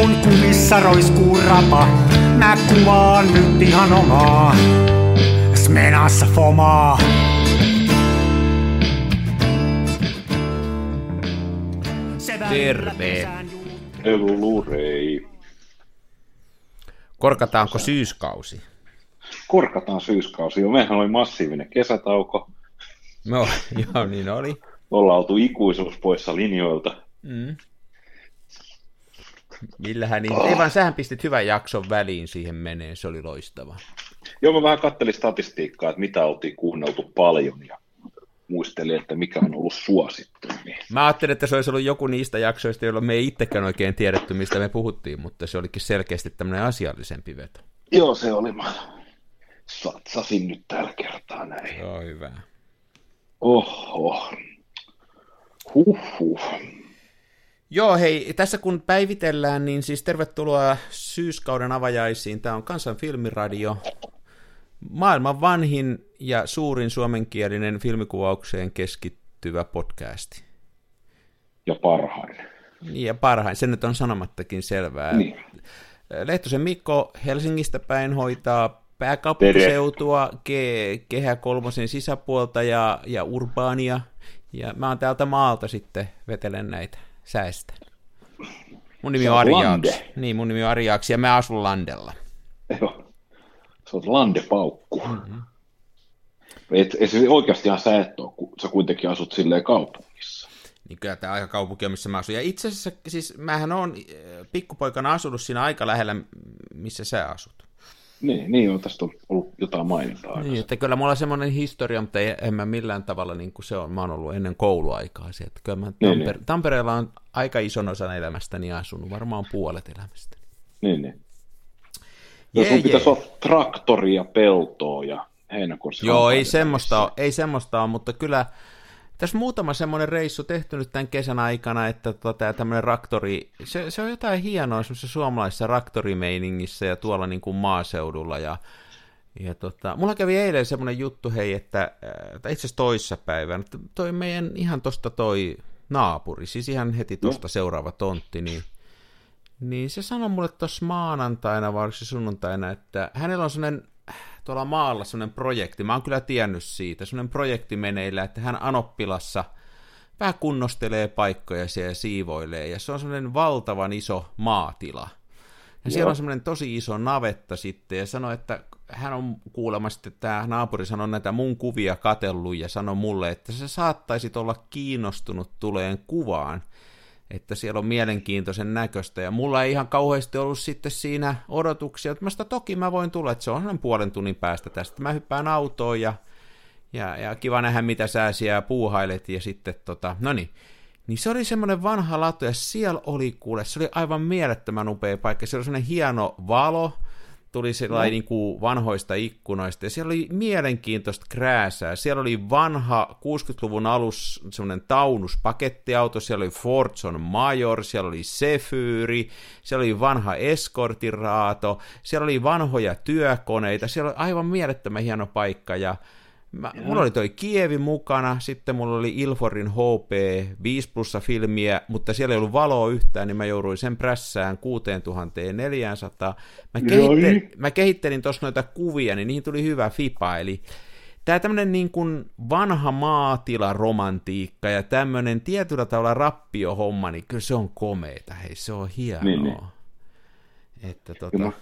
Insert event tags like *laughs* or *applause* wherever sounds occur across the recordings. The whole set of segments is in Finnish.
Kun kumissa roiskuu rapa, mä kuvaan nyt ihan omaa. Smenassa fomaa. Terve. Elulurei. Korkataanko syyskausi? Korkataan syyskausi. Jo mehän oli massiivinen kesätauko. No, *laughs* joo, niin oli. Ollaan oltu ikuisuus poissa linjoilta. Mm. Millähän niin, ei vaan sähän pistit hyvän jakson väliin siihen meneen, se oli loistava. Joo, mä vähän kattelin statistiikkaa, että mitä oltiin kuunneltu paljon ja muistelin, että mikä on ollut suosittu. Niin. Mä ajattelin, että se olisi ollut joku niistä jaksoista, joilla me ei itsekään oikein tiedetty, mistä me puhuttiin, mutta se olikin selkeästi tämmöinen asiallisempi veto. Joo, se oli. Mä satsasin nyt tällä kertaa näin. Joo, hyvä. Oho. Huhhuh. Joo, hei, tässä kun päivitellään, niin siis tervetuloa syyskauden avajaisiin. Tämä on Kansan filmiradio, maailman vanhin ja suurin suomenkielinen filmikuvaukseen keskittyvä podcasti. Ja parhain. Niin, ja parhain, se nyt on sanomattakin selvää. Niin. Lehtosen Mikko Helsingistä päin hoitaa pääkaupunkiseutua, ke- Kehä kolmosen sisäpuolta ja, ja urbaania, ja mä oon täältä maalta sitten vetelen näitä säistä. Mun nimi on. Jaaks. Niin, mun nimi on Ari Jaaks, ja mä asun Landella. Joo. Sä landepaukku. Mm-hmm. Et, et siis oikeastihan sä et ole, kun sä kuitenkin asut silleen kaupungissa. Niin kyllä tämä aika kaupunki on, missä mä asun. Ja itse asiassa, siis mähän on äh, pikkupoikana asunut siinä aika lähellä, missä sä asut. Niin, niin on, tästä ollut jotain mainintaa. Niin, että kyllä mulla on semmoinen historia, mutta ei, en mä millään tavalla niin kuin se on. Mä oon ollut ennen kouluaikaa että kyllä mä Niin, Tamper- niin. Tampereella on aika ison osan elämästäni asunut, varmaan puolet elämästä. Niin, niin. Jee, sun jee. pitäisi olla traktori ja peltoa ja heinäkuussa. Joo, ei semmoista, ole, ei semmoista ole, mutta kyllä tässä muutama semmoinen reissu tehty nyt tämän kesän aikana, että tota, tämmöinen raktori, se, se on jotain hienoa semmoisessa suomalaisessa raktorimeiningissä ja tuolla niin kuin maaseudulla ja ja tota, mulla kävi eilen semmoinen juttu, hei, että, äh, tai itse asiassa toissapäivänä, toi meidän ihan tosta toi naapuri, siis ihan heti tosta seuraava tontti, niin, niin se sanoi mulle tuossa maanantaina, vai se sunnuntaina, että hänellä on semmoinen tuolla maalla semmoinen projekti, mä oon kyllä tiennyt siitä, semmoinen projekti meneillä, että hän Anoppilassa vähän kunnostelee paikkoja siellä ja siivoilee, ja se on semmoinen valtavan iso maatila. Ja siellä Joo. on semmoinen tosi iso navetta sitten, ja sanoi, että hän on kuulemma sitten, tämä naapuri sanoi näitä mun kuvia katellut, ja sanoi mulle, että sä saattaisit olla kiinnostunut tuleen kuvaan, että siellä on mielenkiintoisen näköistä, ja mulla ei ihan kauheasti ollut sitten siinä odotuksia, että mä sitä toki mä voin tulla, että se on puolen tunnin päästä tästä. Mä hyppään autoon ja, ja, ja kiva nähdä, mitä sä siellä puuhailet, ja sitten tota, no niin, niin se oli semmoinen vanha latu, ja siellä oli kuule, se oli aivan mielettömän upea paikka, siellä oli semmoinen hieno valo, tuli sellainen niin kuin vanhoista ikkunoista, ja siellä oli mielenkiintoista krääsää. Siellä oli vanha 60-luvun alus semmoinen taunus pakettiauto, siellä oli Fordson Major, siellä oli Sefyri, siellä oli vanha eskortiraato, siellä oli vanhoja työkoneita, siellä oli aivan mielettömän hieno paikka, ja Mä, mulla oli toi Kievi mukana, sitten mulla oli Ilforin HP 5 plussa filmiä, mutta siellä ei ollut valoa yhtään, niin mä jouduin sen prässään 6400. Mä, kehitte, mä kehittelin tuossa noita kuvia, niin niihin tuli hyvä fipa, eli tämä tämmöinen niin kuin vanha maatilaromantiikka ja tämmöinen tietyllä tavalla rappiohomma, niin kyllä se on komeita, hei se on hienoa. Niin, niin. Että Ja tota, mä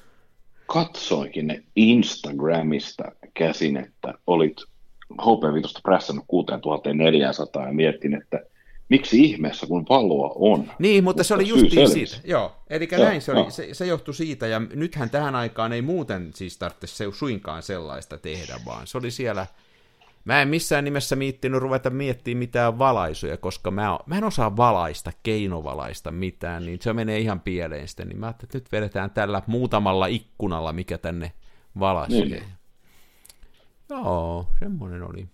katsoinkin ne Instagramista käsin, että olit HP5 prässännyt 6400 ja mietin, että miksi ihmeessä kun valoa on. Niin, mutta se oli justiin selvisi. siitä. Joo, eli Joo, näin se, oli, joo. se, se johtui siitä, ja nythän tähän aikaan ei muuten siis tarvitse se suinkaan sellaista tehdä, vaan se oli siellä, mä en missään nimessä miettinyt ruveta miettimään mitään valaisuja, koska mä, o- mä en osaa valaista, keinovalaista mitään, niin se menee ihan pieleen sitten, niin mä ajattelin, että nyt vedetään tällä muutamalla ikkunalla, mikä tänne valaisee. Niin. Joo, semmoinen oli.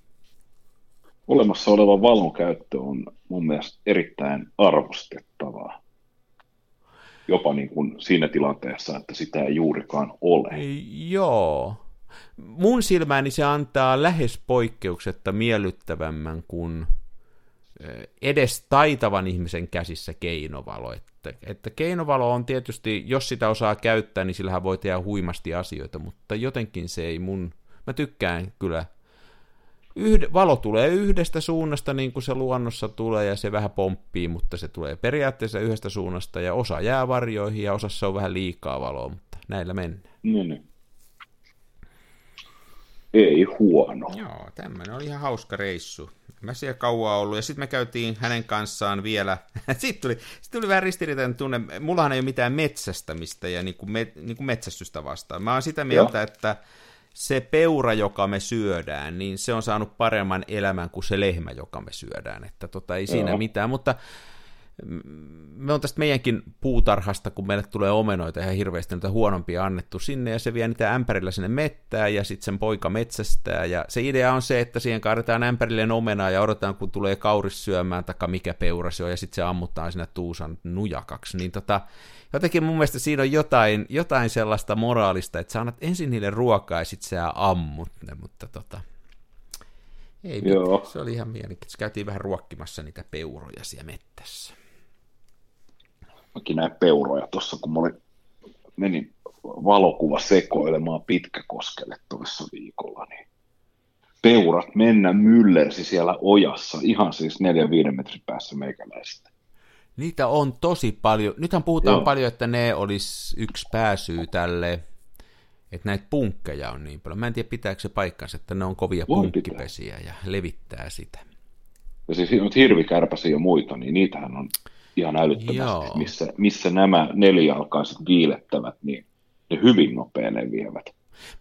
Olemassa oleva valon käyttö on mun mielestä erittäin arvostettavaa. Jopa niin kuin siinä tilanteessa, että sitä ei juurikaan ole. Joo. Mun silmääni se antaa lähes poikkeuksetta miellyttävämmän kuin ö, edes taitavan ihmisen käsissä keinovalo. Et Että, että keinovalo on tietysti, jos sitä osaa käyttää, niin sillähän voi tehdä huimasti asioita, mutta jotenkin se ei mun, mä tykkään kyllä yhde, valo tulee yhdestä suunnasta niin kuin se luonnossa tulee ja se vähän pomppii, mutta se tulee periaatteessa yhdestä suunnasta ja osa jää varjoihin ja osassa on vähän liikaa valoa, mutta näillä mennään. Niin, niin. Ei huono. Joo, tämmöinen oli ihan hauska reissu. Mä siellä kauan ollut, ja sitten me käytiin hänen kanssaan vielä, *laughs* sitten tuli, sit tuli vähän ristiriitainen tunne, mullahan ei ole mitään metsästämistä ja niin kuin me, niin kuin metsästystä vastaan. Mä oon sitä mieltä, Joo. että se peura, joka me syödään, niin se on saanut paremman elämän kuin se lehmä, joka me syödään, että tota, ei siinä Joo. mitään, mutta me on tästä meidänkin puutarhasta, kun meille tulee omenoita ihan hirveästi niitä huonompia annettu sinne, ja se vie niitä ämpärillä sinne mettään, ja sitten sen poika metsästää, ja se idea on se, että siihen kaadetaan ämpärilleen omenaa, ja odotetaan, kun tulee kauris syömään, taikka mikä peura se on, ja sitten se ammuttaa sinne tuusan nujakaksi, niin tota, jotenkin mun mielestä siinä on jotain, jotain sellaista moraalista, että sä annat ensin niille ruokaa, ja sitten sä ammut ne, mutta tota, ei Joo. Mitään. Se oli ihan mielenkiintoista. Käytiin vähän ruokkimassa niitä peuroja siellä mettässä mäkin näin peuroja tuossa, kun mä olin, menin valokuva sekoilemaan Pitkäkoskelle tuossa viikolla, niin peurat mennä myllersi siellä ojassa, ihan siis neljän viiden metrin päässä meikäläistä. Niitä on tosi paljon. Nythän puhutaan Joo. paljon, että ne olisi yksi pääsyy tälle, että näitä punkkeja on niin paljon. Mä en tiedä, pitääkö se paikkansa, että ne on kovia Voi punkkipesiä pitää. ja levittää sitä. Ja siis hirvikärpäsiä ja muita, niin niitähän on ihan älyttömästi, missä, missä nämä nelijalkaiset viilettävät, niin ne hyvin nopeasti leviävät.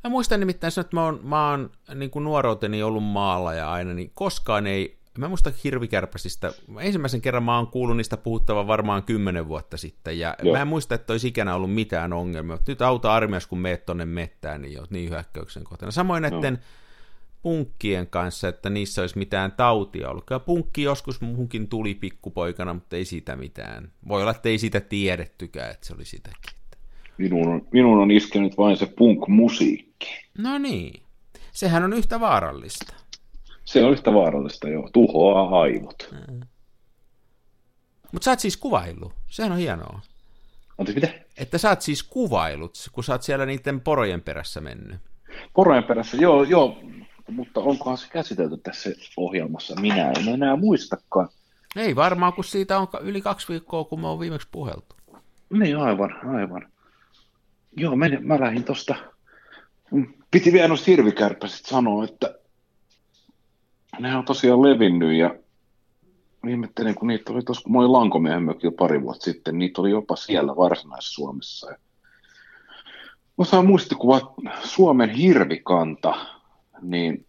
Mä muistan nimittäin sen, että mä oon, mä oon niin kuin nuoruuteni ollut maalla ja aina, niin koskaan ei, mä muista hirvikärpäsistä, ensimmäisen kerran mä oon kuullut niistä puhuttavan varmaan kymmenen vuotta sitten, ja Joo. mä en muista, että olisi ikänä ollut mitään ongelmia, nyt auta armias, kun meet tonne mettään, niin oot niin hyökkäyksen kohtana. Samoin näiden no punkkien kanssa, että niissä olisi mitään tautia ollut. Kyllä punkki joskus muuhunkin tuli pikkupoikana, mutta ei siitä mitään. Voi olla, että ei siitä tiedettykään, että se oli sitäkin. Minun on, minun on iskenyt vain se punk-musiikki. No niin. Sehän on yhtä vaarallista. Se on yhtä vaarallista, joo. Tuhoaa aivot. Mm. Mutta sä oot siis kuvaillut. Sehän on hienoa. Anteeksi, mitä? Että sä oot siis kuvailut, kun sä oot siellä niiden porojen perässä mennyt. Porojen perässä, joo, joo mutta onkohan se käsitelty tässä ohjelmassa? Minä en enää muistakaan. Ei varmaan, kun siitä on yli kaksi viikkoa, kun me on viimeksi puheltu. Niin, aivan, aivan. Joo, mä, mä lähdin tosta. Piti vielä noista hirvikärpäsit sanoa, että ne on tosiaan levinnyt ja ihmettelin, kun niitä oli tuossa, kun mä olin Lankomiehen mökillä pari vuotta sitten, niitä oli jopa siellä Varsinais-Suomessa. Mä saan muistikuva Suomen hirvikanta niin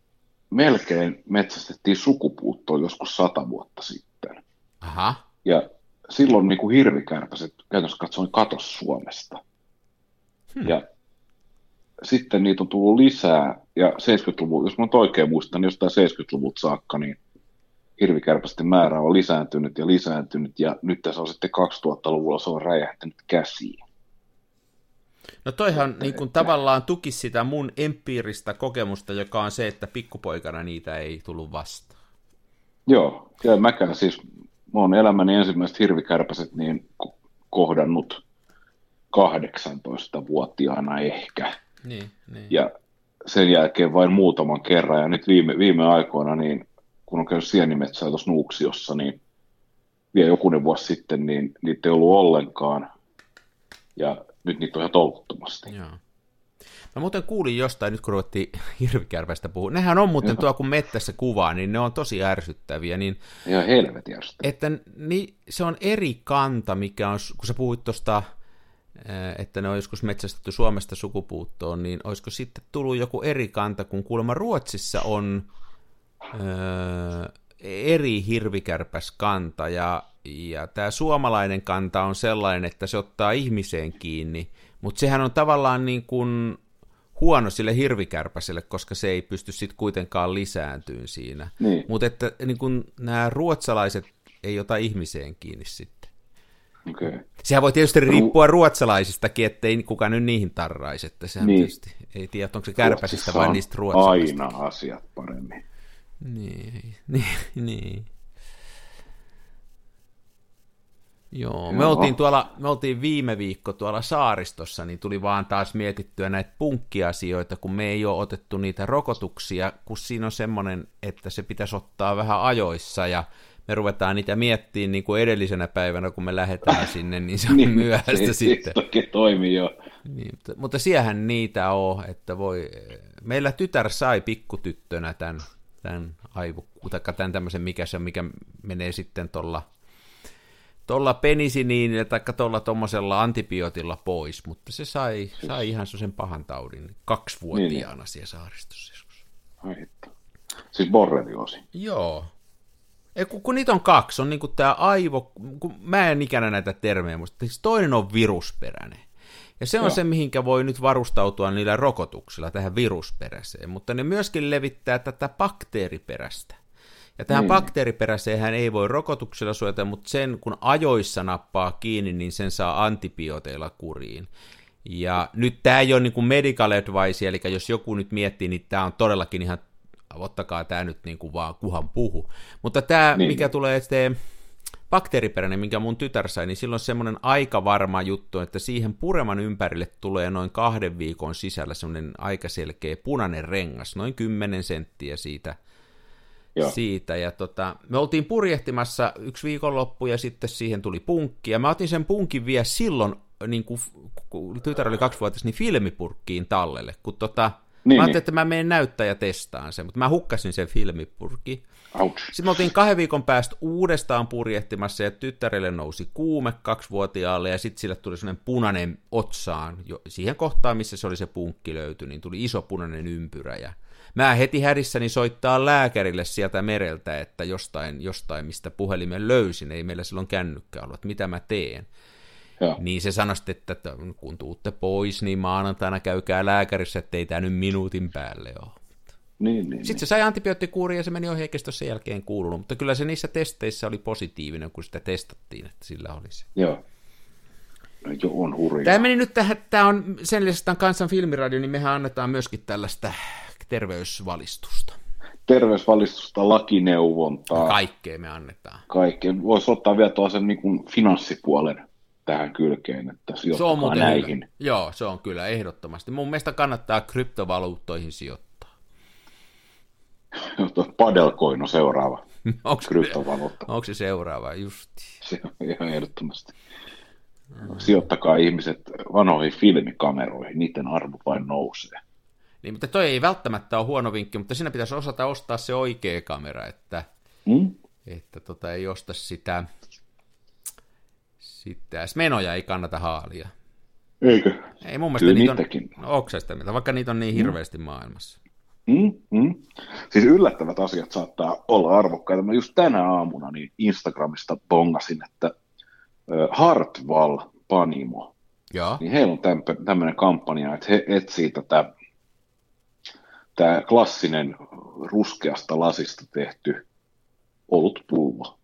melkein metsästettiin sukupuuttoon joskus sata vuotta sitten. Aha. Ja silloin niin kuin hirvikärpäset käytännössä katsoen katos Suomesta. Hmm. Ja sitten niitä on tullut lisää, ja 70-luvun, jos mä oikein muistan, niin jostain 70-luvulta saakka, niin hirvikärpästen määrä on lisääntynyt ja lisääntynyt, ja nyt tässä on sitten 2000-luvulla se on räjähtänyt käsiin. No toihan niin kuin, tavallaan tuki sitä mun empiiristä kokemusta, joka on se, että pikkupoikana niitä ei tullut vastaan. Joo, ja mäkään siis, mä oon elämäni ensimmäiset hirvikärpäset niin kohdannut 18-vuotiaana ehkä. Niin, niin. Ja sen jälkeen vain muutaman kerran, ja nyt viime, viime aikoina, niin kun on käynyt sienimetsää tuossa Nuuksiossa, niin vielä jokunen vuosi sitten, niin niitä ei ollut ollenkaan. Ja nyt niitä on ihan tolkuttomasti. Joo. Mä muuten kuulin jostain, nyt kun ruvettiin *laughs* hirvikärpästä puhua, nehän on muuten tuo, kun mettässä kuvaa, niin ne on tosi ärsyttäviä. Niin, Ihan helvetin ärsyttäviä. Että niin, se on eri kanta, mikä on, kun sä puhuit tuosta, että ne on joskus metsästetty Suomesta sukupuuttoon, niin olisiko sitten tullut joku eri kanta, kun kuulemma Ruotsissa on öö, eri hirvikärpäskanta, ja ja tämä suomalainen kanta on sellainen, että se ottaa ihmiseen kiinni, mutta sehän on tavallaan niin kuin huono sille hirvikärpäselle, koska se ei pysty sitten kuitenkaan lisääntyyn siinä. Niin. Mutta että niin kuin nämä ruotsalaiset ei ota ihmiseen kiinni sitten. Okay. Sehän voi tietysti riippua ruotsalaisistakin, ettei kukaan nyt niihin tarraisi, että sehän niin. tietysti ei tiedä, onko se kärpäsistä vai niistä ruotsalaisista. aina asiat paremmin. Niin, *laughs* niin, niin. Joo, me oltiin, tuolla, me oltiin viime viikko tuolla saaristossa, niin tuli vaan taas mietittyä näitä punkkiasioita, kun me ei ole otettu niitä rokotuksia, kun siinä on semmoinen, että se pitäisi ottaa vähän ajoissa, ja me ruvetaan niitä miettimään niin kuin edellisenä päivänä, kun me lähdetään *laughs* sinne, niin se on niin, myöhäistä se, sitten. Se toimii jo. Niin, mutta, mutta siehän niitä on, että voi... Meillä tytär sai pikkutyttönä tämän, tämän aivo, tämän tämmöisen, mikä se on, mikä menee sitten tuolla tuolla penisiniinillä tai tuolla tuommoisella antibiootilla pois, mutta se sai, sai ihan sen pahan taudin kaksivuotiaana niin, niin. siellä saaristossa joskus. Ai Siis borrelioosi. Joo. Ei, kun, kun niitä on kaksi, on niinku tämä aivo, kun mä en ikänä näitä termejä, mutta siis toinen on virusperäinen. Ja se on Joo. se, mihinkä voi nyt varustautua niillä rokotuksilla, tähän virusperäiseen, mutta ne myöskin levittää tätä bakteeriperäistä. Ja tähän mm. bakteeriperäiseen ei voi rokotuksella suojata, mutta sen kun ajoissa nappaa kiinni, niin sen saa antibiooteilla kuriin. Ja nyt tämä ei ole niin kuin medical advice, eli jos joku nyt miettii, niin tämä on todellakin ihan, ottakaa tämä nyt niin kuin vaan kuhan puhu. Mutta tämä, niin. mikä tulee sitten bakteeriperäinen, minkä mun tytär sai, niin silloin semmoinen aika varma juttu, että siihen pureman ympärille tulee noin kahden viikon sisällä semmoinen aika selkeä punainen rengas, noin 10 senttiä siitä Joo. siitä. Ja tota, me oltiin purjehtimassa yksi viikonloppu ja sitten siihen tuli punkki. Ja mä otin sen punkin vielä silloin, niin kun, kun tytär oli kaksivuotias, niin filmipurkkiin tallelle. Kun tota, niin, mä ajattelin, niin. että mä menen näyttää ja testaan sen, mutta mä hukkasin sen filmipurkin. Ouch. Sitten me oltiin kahden viikon päästä uudestaan purjehtimassa ja tyttärelle nousi kuume kaksivuotiaalle ja sitten sille tuli sellainen punainen otsaan. Jo, siihen kohtaan, missä se oli se punkki löyty, niin tuli iso punainen ympyrä ja Mä heti hädissäni soittaa lääkärille sieltä mereltä, että jostain, jostain mistä puhelimen löysin, ei meillä silloin kännykkä ollut, että mitä mä teen. Ja. Niin se sanoi että kun tuutte pois, niin maanantaina käykää lääkärissä, ettei tämä nyt minuutin päälle ole. Niin, niin, Sitten niin. se sai antibioottikuuri ja se meni ohi, eikä sen jälkeen kuulunut, mutta kyllä se niissä testeissä oli positiivinen, kun sitä testattiin, että sillä oli se. Joo. No, jo on hurjaa. Tämä meni nyt tähän, tämä on sen lisäksi tämän kansan filmiradio, niin mehän annetaan myöskin tällaista terveysvalistusta. Terveysvalistusta, lakineuvontaa. Kaikkea me annetaan. Kaikkea. Voisi ottaa vielä tuollaisen niin kuin finanssipuolen tähän kylkeen, että se on näihin. Hyvä. Joo, se on kyllä ehdottomasti. Mun mielestä kannattaa kryptovaluuttoihin sijoittaa. Padelcoin on seuraava *laughs* onko kryptovaluutta. Onko se seuraava, just. Se on ihan ehdottomasti. Sijoittakaa ihmiset vanhoihin filmikameroihin, niiden arvo vain nousee. Niin, mutta toi ei välttämättä ole huono vinkki, mutta siinä pitäisi osata ostaa se oikea kamera, että, mm? että tota, ei osta sitä, sitä menoja ei kannata haalia. Eikö? Ei mun mielestä Kyllä niitä on, onko sitä mieltä, vaikka niitä on niin mm. hirveästi mm. maailmassa. Mm, mm. Siis yllättävät asiat saattaa olla arvokkaita. Mä just tänä aamuna niin Instagramista bongasin, että Hartwall Panimo, ja. niin heillä on tämmöinen kampanja, että he etsii tätä tämä klassinen ruskeasta lasista tehty olutpullo,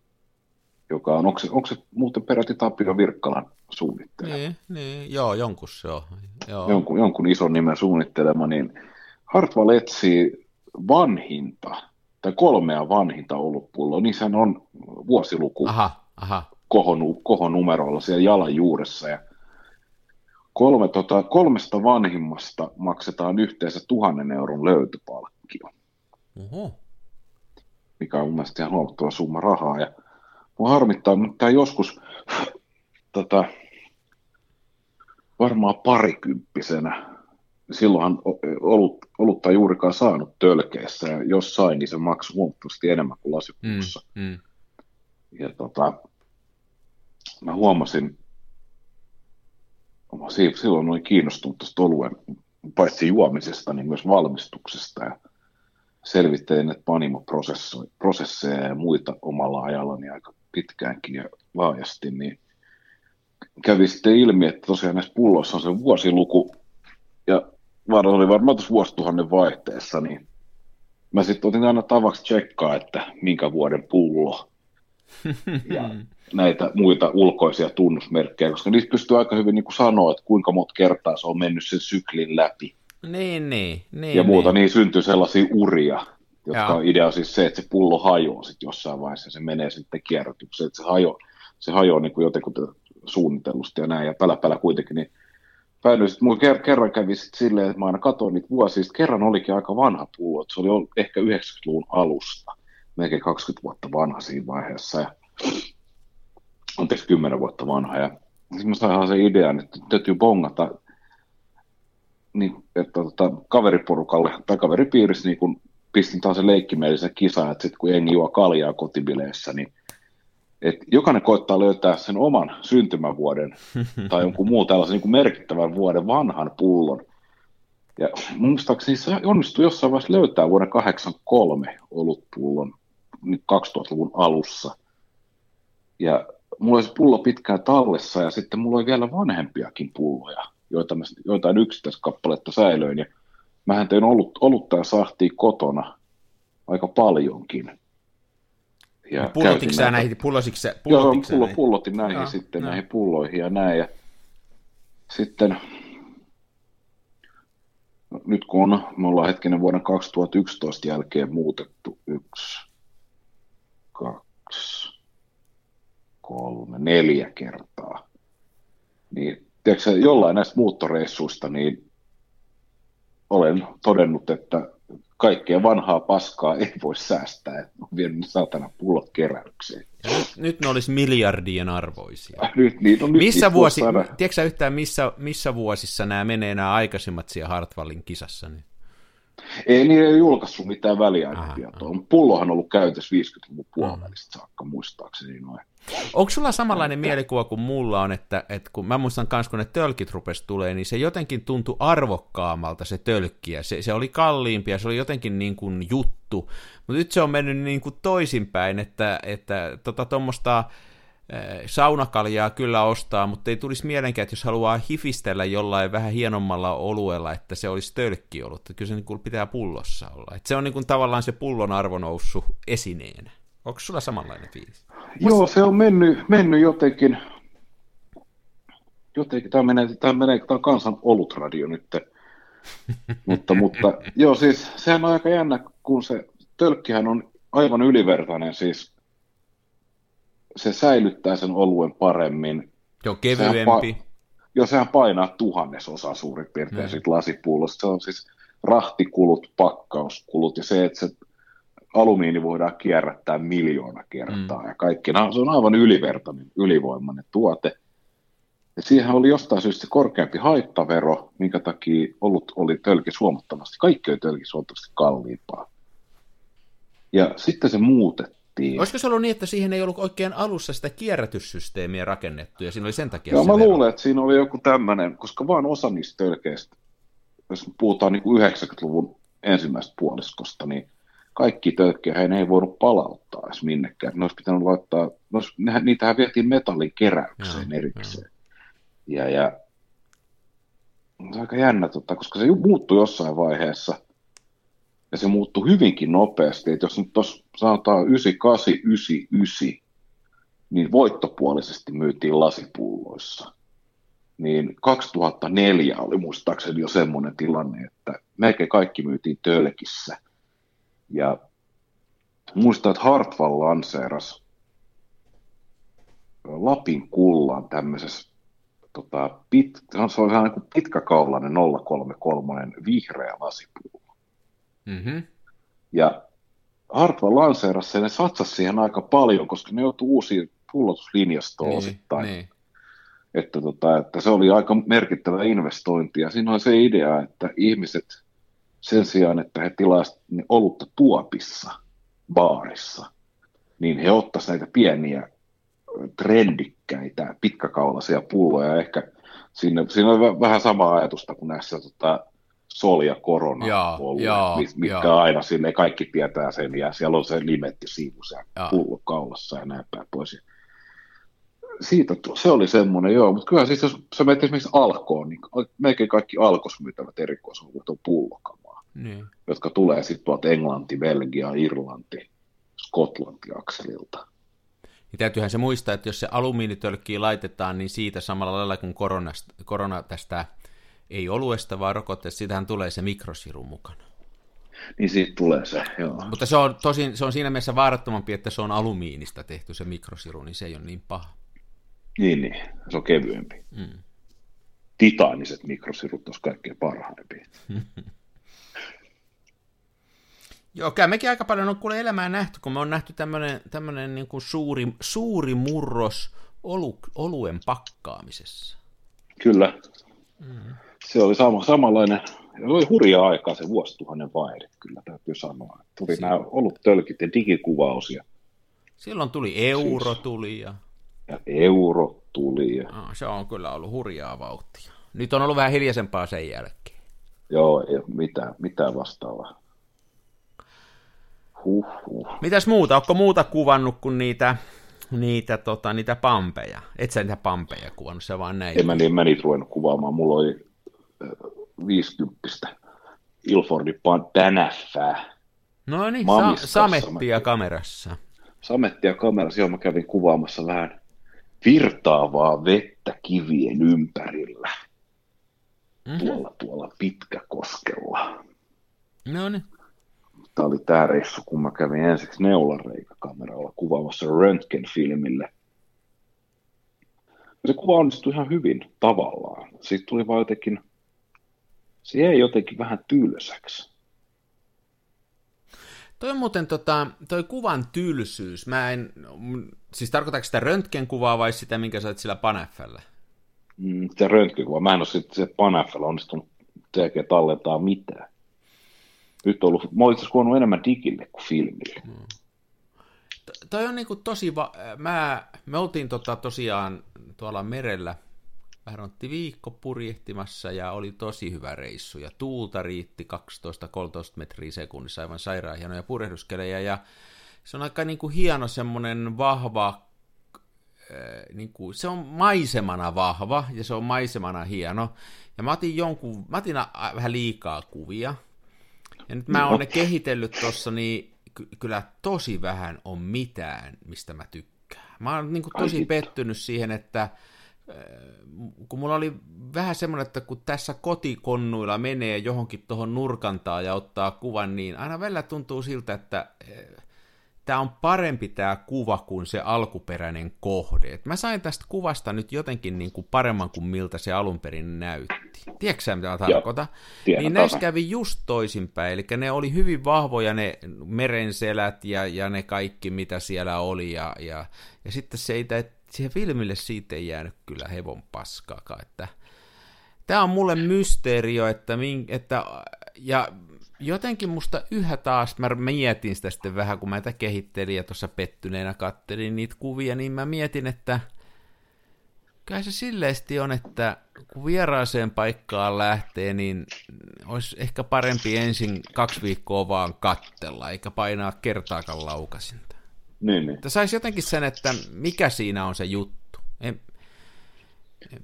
joka on, onko se, onko se muuten peräti Tapio Virkkalan suunnittelema? Niin, niin joo, jonkun se on. Joo. Jonkun, jonkun ison nimen suunnittelema, niin Hartwall etsii vanhinta, tai kolmea vanhinta olutpulloa, niissähän on vuosiluku aha, aha. Kohon, kohonumerolla siellä jalan juuressa, ja Kolme, tota, kolmesta vanhimmasta maksetaan yhteensä tuhannen euron löytöpalkkio. Oho. Mikä on mun mielestä ihan huomattava summa rahaa. Ja mua harmittaa, että tämä joskus tota, varmaan parikymppisenä, silloinhan olut, olutta juurikaan saanut tölkeissä, ja jos sain, niin se maksoi huomattavasti enemmän kuin lasipuussa. Mm, mm. Ja tota, mä huomasin silloin olin kiinnostunut tästä oluen paitsi juomisesta, niin myös valmistuksesta ja selvittelin näitä panimoprosesseja ja muita omalla ajallani aika pitkäänkin ja laajasti, niin kävi sitten ilmi, että tosiaan näissä pulloissa on se vuosiluku, ja oli varmaan tuossa vuosituhannen vaihteessa, niin mä sitten otin aina tavaksi tsekkaa, että minkä vuoden pullo. *laughs* Ja näitä muita ulkoisia tunnusmerkkejä, koska niistä pystyy aika hyvin niin kuin sanoa, että kuinka monta kertaa se on mennyt sen syklin läpi. Niin, niin. niin ja muuta, niin, niin syntyy sellaisia uria, jotka Jaa. on idea siis se, että se pullo hajoaa sitten jossain vaiheessa, se menee sitten kierrätykseen, että se hajoaa. se hajoaa niin kuin jotenkin suunnitellusti ja näin, ja pälä, pälä kuitenkin, niin päädyin sitten, mulla kerran kävi sitten silleen, että mä aina katsoin niitä vuosia, sitten kerran olikin aika vanha pullo, se oli ehkä 90-luvun alusta, melkein 20 vuotta vanha siinä vaiheessa, ja anteeksi, 10 vuotta vanha, ja sitten mä sain se idean, että täytyy bongata, niin, että tota, kaveriporukalle tai kaveripiirissä niin kun pistin taas se leikkimielisen kisa, että sitten kun jengi juo kaljaa kotibileissä, niin et jokainen koittaa löytää sen oman syntymävuoden *laughs* tai jonkun muun tällaisen niin kuin merkittävän vuoden vanhan pullon. Ja muistaakseni se onnistui jossain vaiheessa löytää vuoden 83 olutpullon 2000-luvun alussa. Ja mulla oli se pullo pitkään tallessa ja sitten mulla oli vielä vanhempiakin pulloja, joita mä, joitain yksittäiskappaletta säilöin. Ja mähän tein olut, olutta ja sahtia kotona aika paljonkin. Ja pullotitko sä näihin, pullositko Joo, pullo, pullotin näihin ja, sitten, no. näihin pulloihin ja näin. Ja sitten no, nyt kun on, me ollaan hetkinen vuoden 2011 jälkeen muutettu yksi, kaksi, kolme, neljä kertaa, niin tiedätkö, jollain näistä muuttoreissuista, niin olen todennut, että kaikkea vanhaa paskaa ei voi säästää, että on vienyt saatana pullot keräykseen. nyt, nyt ne olisi miljardien arvoisia. *laughs* Nyt, niin, no, nyt missä vuosi, tiedätkö yhtään missä, missä vuosissa nämä menee nämä aikaisemmat siellä Hartwallin kisassa? Niin? Ei niin ei julkaissut mitään väliaikatietoa. Pullohan on ollut käytössä 50-luvun puolivälistä saakka, muistaakseni noin. Onko sulla samanlainen mielikuva kuin mulla on, että, että kun mä muistan myös, kun ne tölkit rupes tulee, niin se jotenkin tuntui arvokkaammalta se tölkkiä. Se, se oli kalliimpi ja se oli jotenkin niin kuin juttu. Mutta nyt se on mennyt niin kuin toisinpäin, että, että tota tuommoista saunakaljaa kyllä ostaa, mutta ei tulisi mielenkään, että jos haluaa hifistellä jollain vähän hienommalla oluella, että se olisi tölkki ollut. Kyllä se niin pitää pullossa olla. Että se on niin kuin tavallaan se pullon arvo noussut esineenä. Onko sulla samanlainen fiilis? Joo, se on mennyt, mennyt jotenkin, jotenkin, tämä menee, tämä menee, tämä on kansan olutradio nyt, *laughs* mutta, mutta joo, siis sehän on aika jännä, kun se tölkkihän on aivan ylivertainen, siis se säilyttää sen oluen paremmin. Joo, kevyempi. Pa- joo, sehän painaa tuhannesosa suurin piirtein mm. siitä lasipullosta. Se on siis rahtikulut, pakkauskulut ja se, että se alumiini voidaan kierrättää miljoona kertaa mm. ja kaikki. No, se on aivan ylivertainen, ylivoimainen tuote. Ja siihen oli jostain syystä korkeampi haittavero, minkä takia ollut oli tölkis huomattavasti, kaikki oli tölkis huomattavasti kalliimpaa. Ja sitten se muutettiin. Olisiko se ollut niin, että siihen ei ollut oikein alussa sitä kierrätyssysteemiä rakennettu, ja siinä oli sen takia Joo, mä vero. luulen, että siinä oli joku tämmöinen, koska vaan osa niistä tölkeistä, jos puhutaan niin kuin 90-luvun ensimmäisestä puoliskosta, niin kaikki tölkkejä ei voinut palauttaa edes minnekään. Ne olisi pitänyt laittaa, olisi, niitähän vietiin metallin keräykseen erikseen. Ja, ja se on aika jännä, tota, koska se muuttui jossain vaiheessa, ja se muuttui hyvinkin nopeasti, että jos nyt tuossa sanotaan 98, 99, niin voittopuolisesti myytiin lasipulloissa. Niin 2004 oli muistaakseni jo semmoinen tilanne, että melkein kaikki myytiin tölkissä – ja muistan, että Hartwall lanseeras Lapin kullan tämmöisessä tota, pit, se on niin pitkäkaulainen 033 vihreä lasipullo. Mm-hmm. Ja Hartwall lanseerasi sen ja satsasi siihen aika paljon, koska ne joutui uusiin pullotuslinjastoon niin, osittain. Niin. Että, tota, että se oli aika merkittävä investointi ja siinä on se idea, että ihmiset sen sijaan, että he tilaisivat olutta tuopissa, baarissa, niin he ottaisivat näitä pieniä trendikkäitä pitkäkaulaisia pulloja. Ehkä siinä, siinä on vähän sama ajatusta kuin näissä tota, Sol ja Korona jaa, jaa, mitkä jaa. aina sille kaikki tietää sen ja siellä on se limetti siivus ja pullo kaulassa ja näin päin pois. Siitä se oli semmoinen, joo, mutta kyllä siis jos sä menet esimerkiksi Alkoon, niin melkein kaikki alkosmyytävät erikoisuudet on pullokamaa niin. jotka tulee sitten tuolta Englanti, Belgia, Irlanti, Skotlanti akselilta. Niin täytyyhän se muistaa, että jos se alumiinitölkki laitetaan, niin siitä samalla lailla kuin korona tästä ei oluesta, vaan rokotteesta, siitähän tulee se mikrosiru mukana. Niin siitä tulee se, joo. Mutta se on, tosin, se on siinä mielessä vaarattomampi, että se on alumiinista tehty se mikrosiru, niin se ei ole niin paha. Niin, niin. Se on kevyempi. Mm. Titaaniset mikrosirut olisi kaikkein parhaimpia. *laughs* Joo, kyllä mekin aika paljon on kuule elämää nähty, kun me on nähty tämmöinen, tämmöinen niin kuin suuri, suuri murros olu, oluen pakkaamisessa. Kyllä. Mm. Se oli sama, samanlainen, se oli hurjaa aikaa se vuosituhannen vaihde, kyllä täytyy sanoa. Tuli si- nämä oluttölkit ja digikuvaus. Ja... Silloin tuli euro siis, tuli ja... ja euro tuli. Ja... No, se on kyllä ollut hurjaa vauhtia. Nyt on ollut vähän hiljaisempaa sen jälkeen. Joo, ei ole mitään, mitään vastaavaa. Huhhuh. Mitäs muuta? Onko muuta kuvannut kuin niitä, niitä, tota, niitä pampeja? Et sä niitä pampeja kuvannut, se vaan näin. En mä, niin, mä niitä ruvennut kuvaamaan. Mulla oli 50 Ilfordin tänäffää. No niin, sa- samettia kamerassa. Samettia kamerassa, joo mä kävin kuvaamassa vähän virtaavaa vettä kivien ympärillä. Mm-hmm. Tuolla, tuolla Pitkäkoskella. No niin tämä oli tämä reissu, kun mä kävin ensiksi neulareikakameralla kuvaamassa röntgenfilmille. Ja se kuva onnistui ihan hyvin tavallaan. Siitä tuli vaan jotenkin, se jäi jotenkin vähän tylsäksi. Toi muuten tota, toi kuvan tylsyys, mä en, siis tarkoitatko sitä röntgenkuvaa vai sitä, minkä sä oot sillä Paneffällä? Mm, se röntgenkuva, mä en ole sitten se Paneffällä onnistunut tekemään tallentaa mitään nyt on ollut, mä olisin enemmän digille kuin filmille. Hmm. Toi on niinku tosi, va- mä, me oltiin tota tosiaan tuolla merellä, vähän otti viikko purjehtimassa ja oli tosi hyvä reissu. Ja tuulta riitti 12-13 metriä sekunnissa, aivan sairaan hienoja purjehduskelejä ja se on aika niinku hieno semmoinen vahva, äh, niinku, se on maisemana vahva ja se on maisemana hieno. Ja mä otin jonkun, mä otin vähän liikaa kuvia, ja nyt mä oon ne kehitellyt tuossa, niin ky- kyllä tosi vähän on mitään, mistä mä tykkään. Mä oon niin kuin tosi pettynyt siihen, että kun mulla oli vähän semmoinen, että kun tässä kotikonnuilla menee johonkin tuohon nurkantaan ja ottaa kuvan, niin aina välillä tuntuu siltä, että äh, tämä on parempi tämä kuva kuin se alkuperäinen kohde. Et mä sain tästä kuvasta nyt jotenkin niin kuin paremman kuin miltä se alun perin näytti. Tiedätkö sä, mitä mä tarkoitan? niin näissä kävi just toisinpäin, eli ne oli hyvin vahvoja ne merenselät ja, ja ne kaikki, mitä siellä oli, ja, ja, ja sitten se ei, siihen filmille siitä ei jäänyt kyllä hevon paskaakaan, että tämä on mulle mysteerio, että, min, että ja jotenkin musta yhä taas, mä mietin sitä sitten vähän, kun mä tätä kehittelin ja tuossa pettyneenä kattelin niitä kuvia, niin mä mietin, että kai se silleesti on, että kun vieraaseen paikkaan lähtee, niin olisi ehkä parempi ensin kaksi viikkoa vaan kattella, eikä painaa kertaakaan laukasinta. Niin, niin. Saisi jotenkin sen, että mikä siinä on se juttu. En,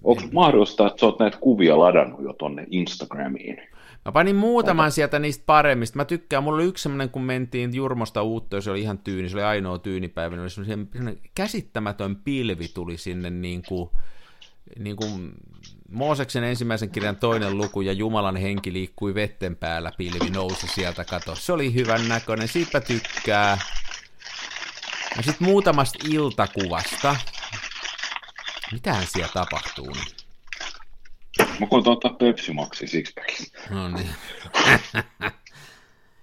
Onko en... mahdollista, että sä oot näitä kuvia ladannut jo tonne Instagramiin? Mä panin muutaman Ota. sieltä niistä paremmista. Mä tykkään, mulla oli yksi semmoinen, kun mentiin Jurmosta uutta, se oli ihan tyyni, se oli ainoa tyynipäivä, niin oli semmoinen käsittämätön pilvi tuli sinne niin kuin, niin kuin Mooseksen ensimmäisen kirjan toinen luku ja Jumalan henki liikkui vetten päällä, pilvi nousi sieltä kato. Se oli hyvän näköinen, siitä tykkää. Ja sitten muutamasta iltakuvasta. Mitähän siellä tapahtuu? Mä koitan ottaa Pepsi Maxi No niin. *laughs*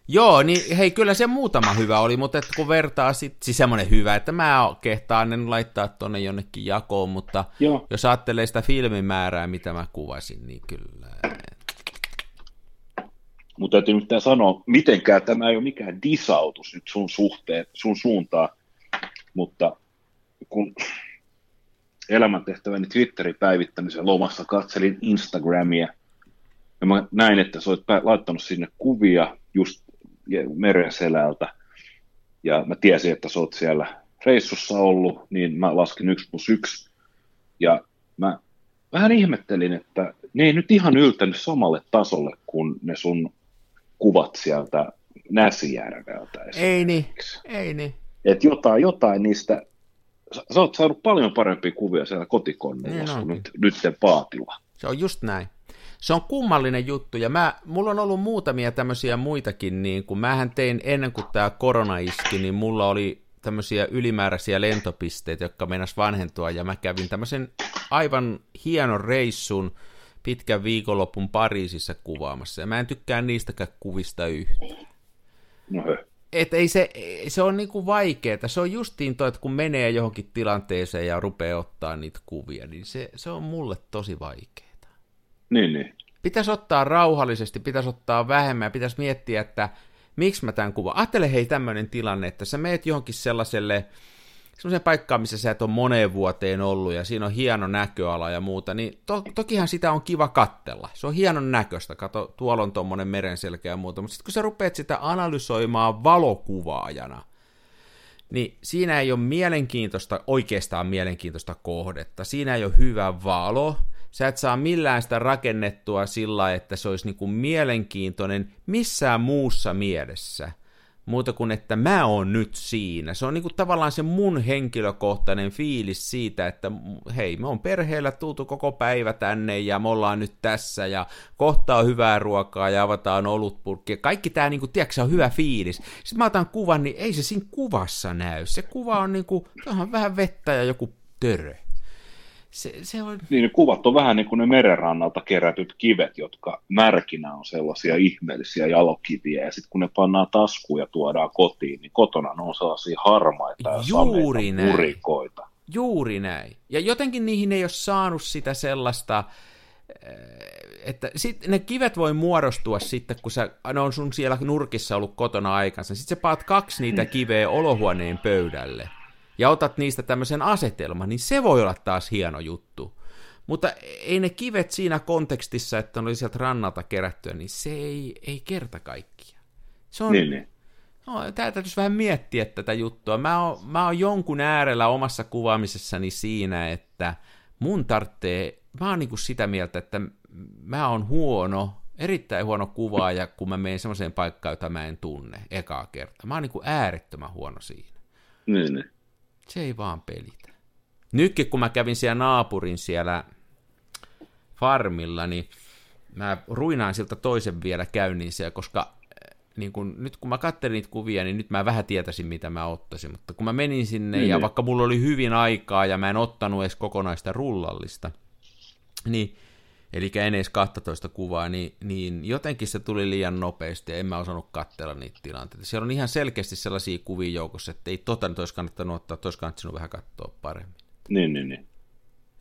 Joo, niin hei, kyllä se muutama hyvä oli, mutta että kun vertaa sitten, siis semmoinen hyvä, että mä kehtaan ne laittaa tuonne jonnekin jakoon, mutta Joo. jos ajattelee sitä filmimäärää, mitä mä kuvasin, niin kyllä. Mutta täytyy nyt sanoa, mitenkään tämä ei ole mikään disautus nyt sun suhteen, sun suuntaan, mutta kun elämäntehtäväni Twitterin päivittämisen lomassa katselin Instagramia, ja mä näin, että sä olet laittanut sinne kuvia just meren selältä, ja mä tiesin, että sä oot siellä reissussa ollut, niin mä laskin 1 plus 1, ja mä vähän ihmettelin, että ne ei nyt ihan yltänyt samalle tasolle kuin ne sun kuvat sieltä Näsijärveltä. Ei niin, ei niin. Et jotain, jotain niistä, sä, sä oot saanut paljon parempia kuvia siellä kotikonnolla niin kuin nyt, nyt paatilla. Se on just näin se on kummallinen juttu, ja mä, mulla on ollut muutamia tämmöisiä muitakin, niin kun mähän tein ennen kuin tämä korona iski, niin mulla oli tämmöisiä ylimääräisiä lentopisteitä, jotka meinas vanhentua, ja mä kävin tämmöisen aivan hienon reissun pitkän viikonlopun Pariisissa kuvaamassa, ja mä en tykkää niistäkään kuvista yhtään. No he. Et ei se, se on niinku vaikeeta. Se on justiin toi, että kun menee johonkin tilanteeseen ja rupeaa ottaa niitä kuvia, niin se, se on mulle tosi vaikeeta. Niin, niin. Pitäisi ottaa rauhallisesti, pitäisi ottaa vähemmän pitäisi miettiä, että miksi mä tämän kuvan. Ajattele hei tämmöinen tilanne, että sä meet johonkin sellaiselle, semmoiseen paikkaan, missä sä et ole moneen vuoteen ollut ja siinä on hieno näköala ja muuta, niin to, tokihan sitä on kiva kattella. Se on hienon näköistä, kato, tuolla on tuommoinen merenselkä ja muuta, mutta sitten kun sä rupeat sitä analysoimaan valokuvaajana, niin siinä ei ole mielenkiintoista, oikeastaan mielenkiintoista kohdetta. Siinä ei ole hyvä valo, sä et saa millään sitä rakennettua sillä, että se olisi niin kuin mielenkiintoinen missään muussa mielessä, muuta kuin että mä oon nyt siinä. Se on niin kuin tavallaan se mun henkilökohtainen fiilis siitä, että hei, me on perheellä tultu koko päivä tänne ja me ollaan nyt tässä ja kohta on hyvää ruokaa ja avataan olutpurkki. Kaikki tämä, niin kuin, tiedätkö, on hyvä fiilis. Sitten mä otan kuvan, niin ei se siinä kuvassa näy. Se kuva on niin kuin, on vähän vettä ja joku törö. Se, se on... Niin ne kuvat on vähän niin kuin ne merenrannalta kerätyt kivet, jotka märkinä on sellaisia ihmeellisiä jalokiviä, ja sitten kun ne pannaan taskuun ja tuodaan kotiin, niin kotona ne on sellaisia harmaita ja Juuri näin. murikoita. Juuri näin. Ja jotenkin niihin ei ole saanut sitä sellaista, eh, että sit ne kivet voi muodostua sitten, kun sä, ne on sun siellä nurkissa ollut kotona aikansa. Sitten sä paat kaksi niitä kiveä olohuoneen pöydälle ja otat niistä tämmöisen asetelman, niin se voi olla taas hieno juttu. Mutta ei ne kivet siinä kontekstissa, että ne oli sieltä rannalta kerättyä, niin se ei, ei kerta kaikkia. Se on, Niin, niin. No, tää täytyisi vähän miettiä tätä juttua. Mä oon, mä oon jonkun äärellä omassa kuvaamisessani siinä, että mun tarvitsee, mä oon niinku sitä mieltä, että mä oon huono, erittäin huono kuvaaja, kun mä menen semmoiseen paikkaan, jota mä en tunne ekaa kertaa. Mä oon niinku äärettömän huono siinä. niin, niin. Se ei vaan pelitä. Nytkin kun mä kävin siellä naapurin siellä farmilla, niin mä ruinaan siltä toisen vielä käynnin siellä, koska eh, niin kun, nyt kun mä katselin niitä kuvia, niin nyt mä vähän tietäisin, mitä mä ottaisin. Mutta kun mä menin sinne, Niin, ja niin. vaikka mulla oli hyvin aikaa, ja mä en ottanut edes kokonaista rullallista, niin, eli en edes 12 kuvaa, niin, niin jotenkin se tuli liian nopeasti, ja en mä osannut katsella niitä tilanteita. Siellä on ihan selkeästi sellaisia kuvia joukossa, että ei tota nyt olisi kannattanut ottaa, että olisi kannattanut vähän katsoa paremmin. Niin, niin, niin.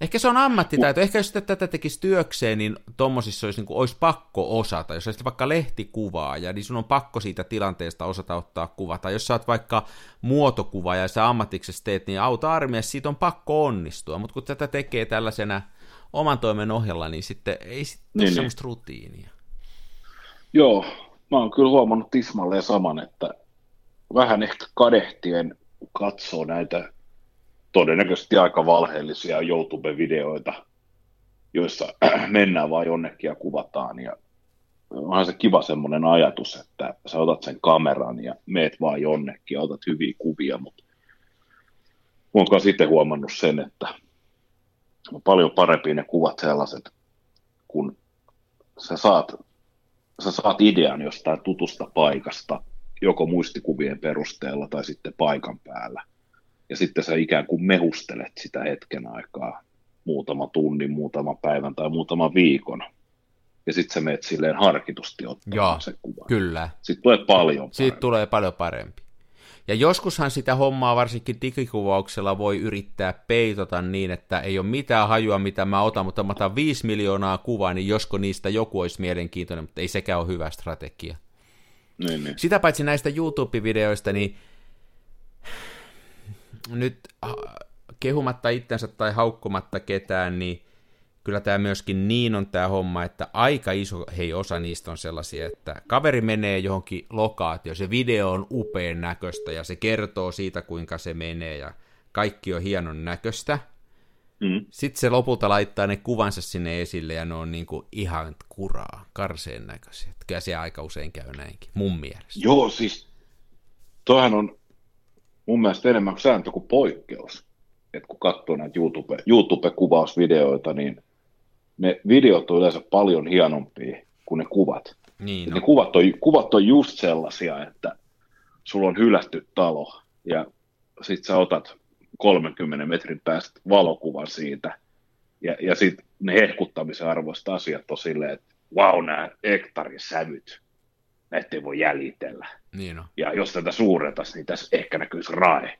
Ehkä se on ammattitaito. Ehkä jos tätä tekisi työkseen, niin tommosissa olisi, niin kuin, olisi pakko osata. Jos olisit vaikka lehtikuvaaja, niin sun on pakko siitä tilanteesta osata ottaa kuva. Tai jos sä oot vaikka muotokuvaaja ja sä ammatiksesi teet, niin auta armiassa siitä on pakko onnistua. Mutta kun tätä tekee tällaisena oman toimen ohjella, niin sitten ei sitten Niin, ole niin. semmoista rutiinia. Joo, mä oon kyllä huomannut tismalleen saman, että vähän ehkä kadehtien katsoo näitä todennäköisesti aika valheellisia YouTube-videoita, joissa *clears throat* mennään vaan jonnekin ja kuvataan. Ja onhan se kiva semmoinen ajatus, että sä otat sen kameran ja meet vaan jonnekin ja otat hyviä kuvia, mutta oonko sitten huomannut sen, että on paljon parempi ne kuvat sellaiset, kun sä saat sä saat idean jostain tutusta paikasta, joko muistikuvien perusteella tai sitten paikan päällä. Ja sitten sä ikään kuin mehustelet sitä hetken aikaa, muutama tunnin, muutama päivän tai muutama viikon. Ja sitten sä meet silleen harkitusti Joo, ottamaan se kuva. Kyllä. Sitten tulee paljon Siitä parempi. tulee paljon parempi. Ja joskushan sitä hommaa varsinkin digikuvauksella voi yrittää peitota niin, että ei ole mitään hajua, mitä mä otan, mutta mä otan 5 miljoonaa kuvaa, niin josko niistä joku olisi mielenkiintoinen, mutta ei sekään ole hyvä strategia. Niin, niin. Sitä paitsi näistä YouTube-videoista, niin nyt äh, kehumatta itsensä tai haukkumatta ketään, niin kyllä tämä myöskin niin on tämä homma, että aika iso hei osa niistä on sellaisia, että kaveri menee johonkin lokaatioon, se video on upean näköistä ja se kertoo siitä, kuinka se menee ja kaikki on hienon näköistä. Mm. Sitten se lopulta laittaa ne kuvansa sinne esille ja ne on niinku ihan kuraa, karseen näköisiä. Että Kyllä se aika usein käy näinkin, mun mielestä. Joo, siis toihan on mun mielestä enemmän kuin sääntö kuin poikkeus. Et kun katsoo näitä YouTube, YouTube-kuvausvideoita, niin ne videot on yleensä paljon hienompia kuin ne kuvat. Niin, No. no. Ne kuvat on, kuvat on just sellaisia, että sulla on hylätty talo ja sit sä otat 30 metrin päästä valokuvan siitä, ja, ja sitten ne hehkuttamisen arvoiset asiat on silleen, että wow, nämä hektarin sävyt, näitä ei voi jäljitellä. Niin on. Ja jos tätä suurentaisi, niin tässä ehkä näkyisi rae.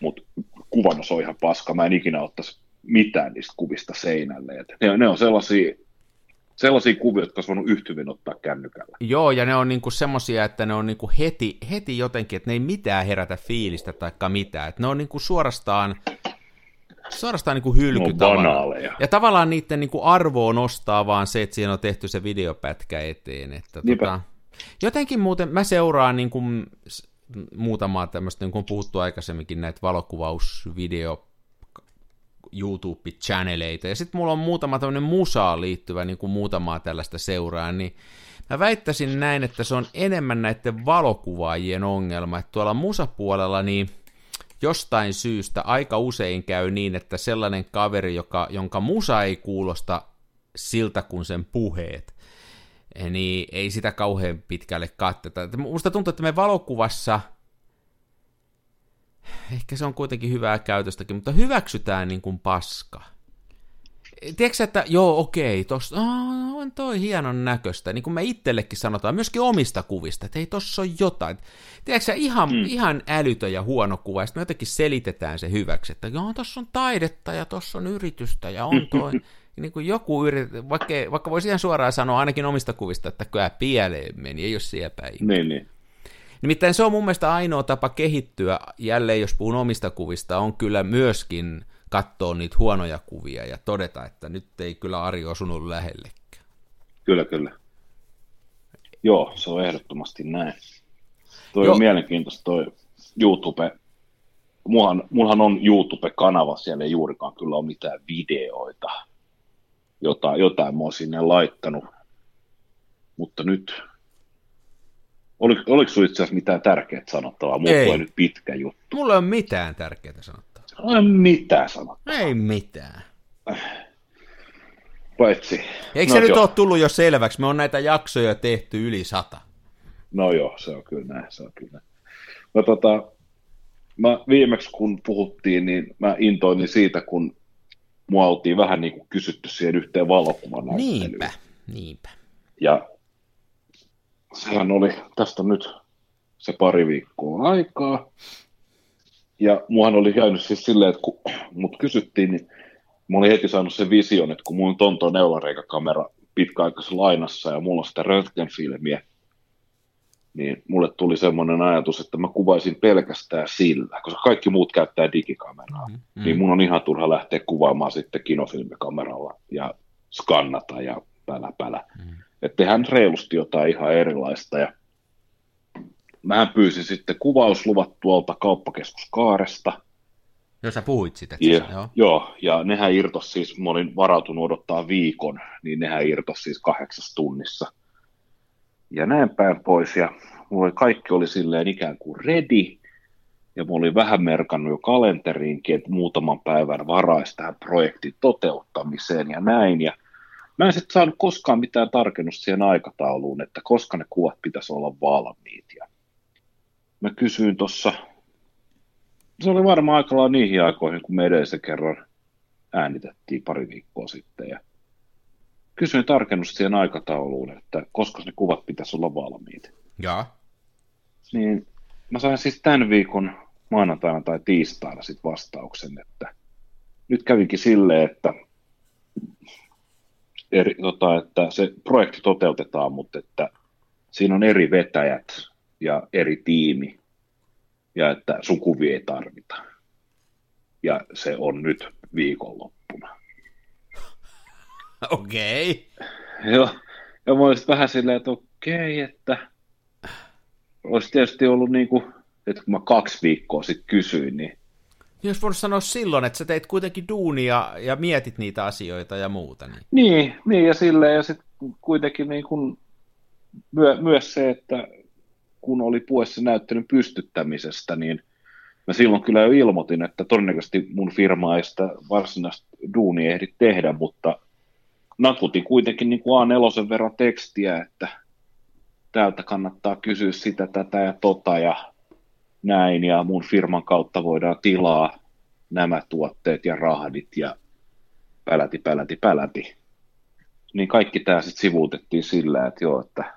Mutta kuvannus on ihan paska. Mä en ikinä ottaisi mitään niistä kuvista seinälle. Et ne, ne on sellaisia, sellaisia kuvia, jotka olisi voinut yhtä hyvin ottaa kännykällä. Joo, ja ne on niinku semmosia, että ne on niinku heti, heti jotenkin, että ne ei mitään herätä fiilistä tai mitään. Että ne on niinku suorastaan, suorastaan niinku hylky Ne on tavallaan. banaaleja. Ja tavallaan niiden niinku arvoa nostaa vaan se, että siinä on tehty se videopätkä eteen. Että Niinpä. tota, jotenkin muuten mä seuraan niinku, muutamaa tämmöistä, niin kuin on puhuttu aikaisemminkin, näitä valokuvausvideo YouTube-channeleita, ja sitten mulla on muutama tämmöinen musaan liittyvä niin kuin muutamaa tällaista seuraa, niin mä väittäisin näin, että se on enemmän näiden valokuvaajien ongelma, että tuolla musapuolella niin jostain syystä aika usein käy niin, että sellainen kaveri, joka, jonka musa ei kuulosta siltä kuin sen puheet, niin ei sitä kauhean pitkälle katteta. Musta tuntuu, että me valokuvassa, ehkä se on kuitenkin hyvää käytöstäkin, mutta hyväksytään niin kuin paska. Tiedätkö että joo, okei, tossa, aa, on toi hienon näköistä, niin kuin me itsellekin sanotaan, myöskin omista kuvista, että ei tossa on jotain. Tiedätkö ihan, mm. ihan älytön ja huono kuva, ja sitten me jotenkin selitetään se hyväksi, että joo, tossa on taidetta ja tossa on yritystä ja on toi, *laughs* niin kuin joku yrit, vaikka, vaikka voisi ihan suoraan sanoa ainakin omista kuvista, että kyllä pieleen meni, ei ole siellä päin. Niin, niin. Nimittäin se on mun mielestä ainoa tapa kehittyä, jälleen jos puhun omista kuvista, on kyllä myöskin katsoa niitä huonoja kuvia ja todeta, että nyt ei kyllä Ari osunut lähellekään. Kyllä, kyllä. Joo, se on ehdottomasti näin. Toi Joo. on mielenkiintoista toi YouTube. Mullahan, mullahan on YouTube-kanava, siellä ei juurikaan kyllä ole mitään videoita. Jotain, jotain mä oon sinne laittanut. Mutta nyt, oliko, oliko sinulla itse asiassa mitään tärkeää sanottavaa? Mulla Ei. nyt pitkä juttu. Mulla ei ole mitään tärkeää sanottavaa. Ei mitään sanottavaa, Ei mitään. paitsi... Eikö no se nyt joo. ole tullut jo selväksi? Me on näitä jaksoja tehty yli sata. No joo, se on kyllä näin, se on kyllä näin. No tota, mä viimeksi kun puhuttiin, niin mä intoilin siitä, kun mua oltiin vähän niin kuin kysytty siihen yhteen valokuvanäyttelyyn. Niinpä, niinpä. Ja sehän oli, tästä nyt se pari viikkoa aikaa. Ja muahan oli käynyt siis silleen, että kun mut kysyttiin, niin mä olin heti saanut sen vision, että kun mulla on tonto neulareikakamera pitkäaikaisessa lainassa ja mulla on sitä röntgenfilmiä, niin mulle tuli semmoinen ajatus, että mä kuvaisin pelkästään sillä, koska kaikki muut käyttää digikameraa, Mm. mm. niin mun on ihan turha lähteä kuvaamaan sitten kinofilmikameralla ja skannata ja pälä pälä. Mm. Että tehdään reilusti jotain ihan erilaista ja mähän pyysin sitten kuvausluvat tuolta kauppakeskuskaaresta. Jos sä puhuit sitä. Ja, Joo. joo. joo, ja nehän irtos siis, mä olin varautunut odottaa viikon, niin nehän irtos siis kahdeksassa tunnissa. Ja näin päin pois, ja mulla oli, kaikki oli silleen ikään kuin ready, ja mä olin vähän merkannut jo kalenteriinkin, että muutaman päivän varaisi tähän projektin toteuttamiseen ja näin, ja mä en sitten saanut koskaan mitään tarkennusta siihen aikatauluun, että koska ne kuvat pitäisi olla valmiit, ja mä kysyin tuossa se oli varmaan aika lailla niihin aikoihin, kun me edellisen kerran äänitettiin pari viikkoa sitten. Ja kysyin tarkennusta siihen aikatauluun, että koska ne kuvat pitäisi olla valmiit. Jaa. Niin mä sain siis tämän viikon maanantaina tai tiistaina sit vastauksen, että nyt kävinkin silleen, että, eri, tota, että se projekti toteutetaan, mutta että siinä on eri vetäjät ja eri tiimi, ja että sun kuvia ei tarvita. Ja se on nyt viikonloppuna. Okei. Joo, ja mä olisin vähän silleen, että okei, että olisi tietysti ollut niin kuin, että kun mä kaksi viikkoa sitten kysyin, niin Jos voisi sanoa silloin, että sä teit kuitenkin duunia ja mietit niitä asioita ja muuta. Niin. Niin, niin ja silleen, ja sitten kuitenkin niin kuin myö, myös se, että kun oli puheessa näyttelyn pystyttämisestä, niin mä silloin kyllä jo ilmoitin, että todennäköisesti mun firma ei sitä varsinaista duunia ehdi tehdä, mutta nakutin kuitenkin niin kuin A4 verran tekstiä, että täältä kannattaa kysyä sitä, tätä ja tota, ja näin, ja mun firman kautta voidaan tilaa nämä tuotteet ja rahdit ja päläti, päläti, päläti. Niin kaikki tämä sitten sivuutettiin sillä, että joo, että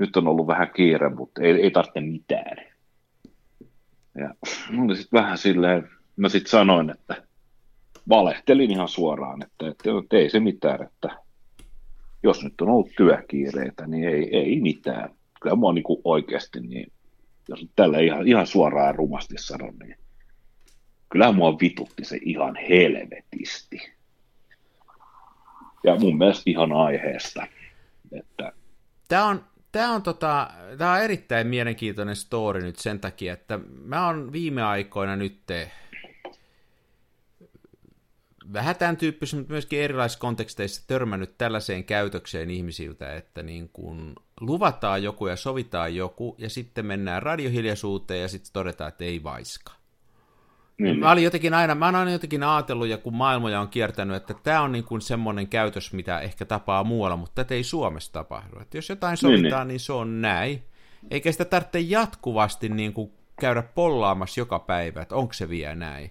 nyt on ollut vähän kiire, mutta ei, ei tarvitse mitään. Ja oli sitten vähän silleen, mä sitten sanoin, että valehtelin ihan suoraan, että, että, että ei se mitään, että jos nyt on ollut työkiireitä, niin ei, ei mitään. Kyllä mua niin oikeasti, niin, jos nyt tällä ihan, ihan suoraan ja rumasti sanon, niin kyllä mua vitutti se ihan helvetisti. Ja mun mielestä ihan aiheesta. Että... Tämä on, tämä on, tota, tämä on erittäin mielenkiintoinen story nyt sen takia, että mä oon viime aikoina nyt vähän tämän tyyppisissä, mutta myöskin erilaisissa konteksteissa törmännyt tällaiseen käytökseen ihmisiltä, että niin kuin luvataan joku ja sovitaan joku, ja sitten mennään radiohiljaisuuteen ja sitten todetaan, että ei vaiska. Niin. Mä olin jotenkin aina, mä oon aina jotenkin ajatellut, ja kun maailmoja on kiertänyt, että tämä on niin kuin semmoinen käytös, mitä ehkä tapaa muualla, mutta tätä ei Suomessa tapahdu. Että jos jotain sovitaan, niin, niin. niin se on näin. Eikä sitä tarvitse jatkuvasti niin kuin käydä pollaamassa joka päivä, että onko se vielä näin.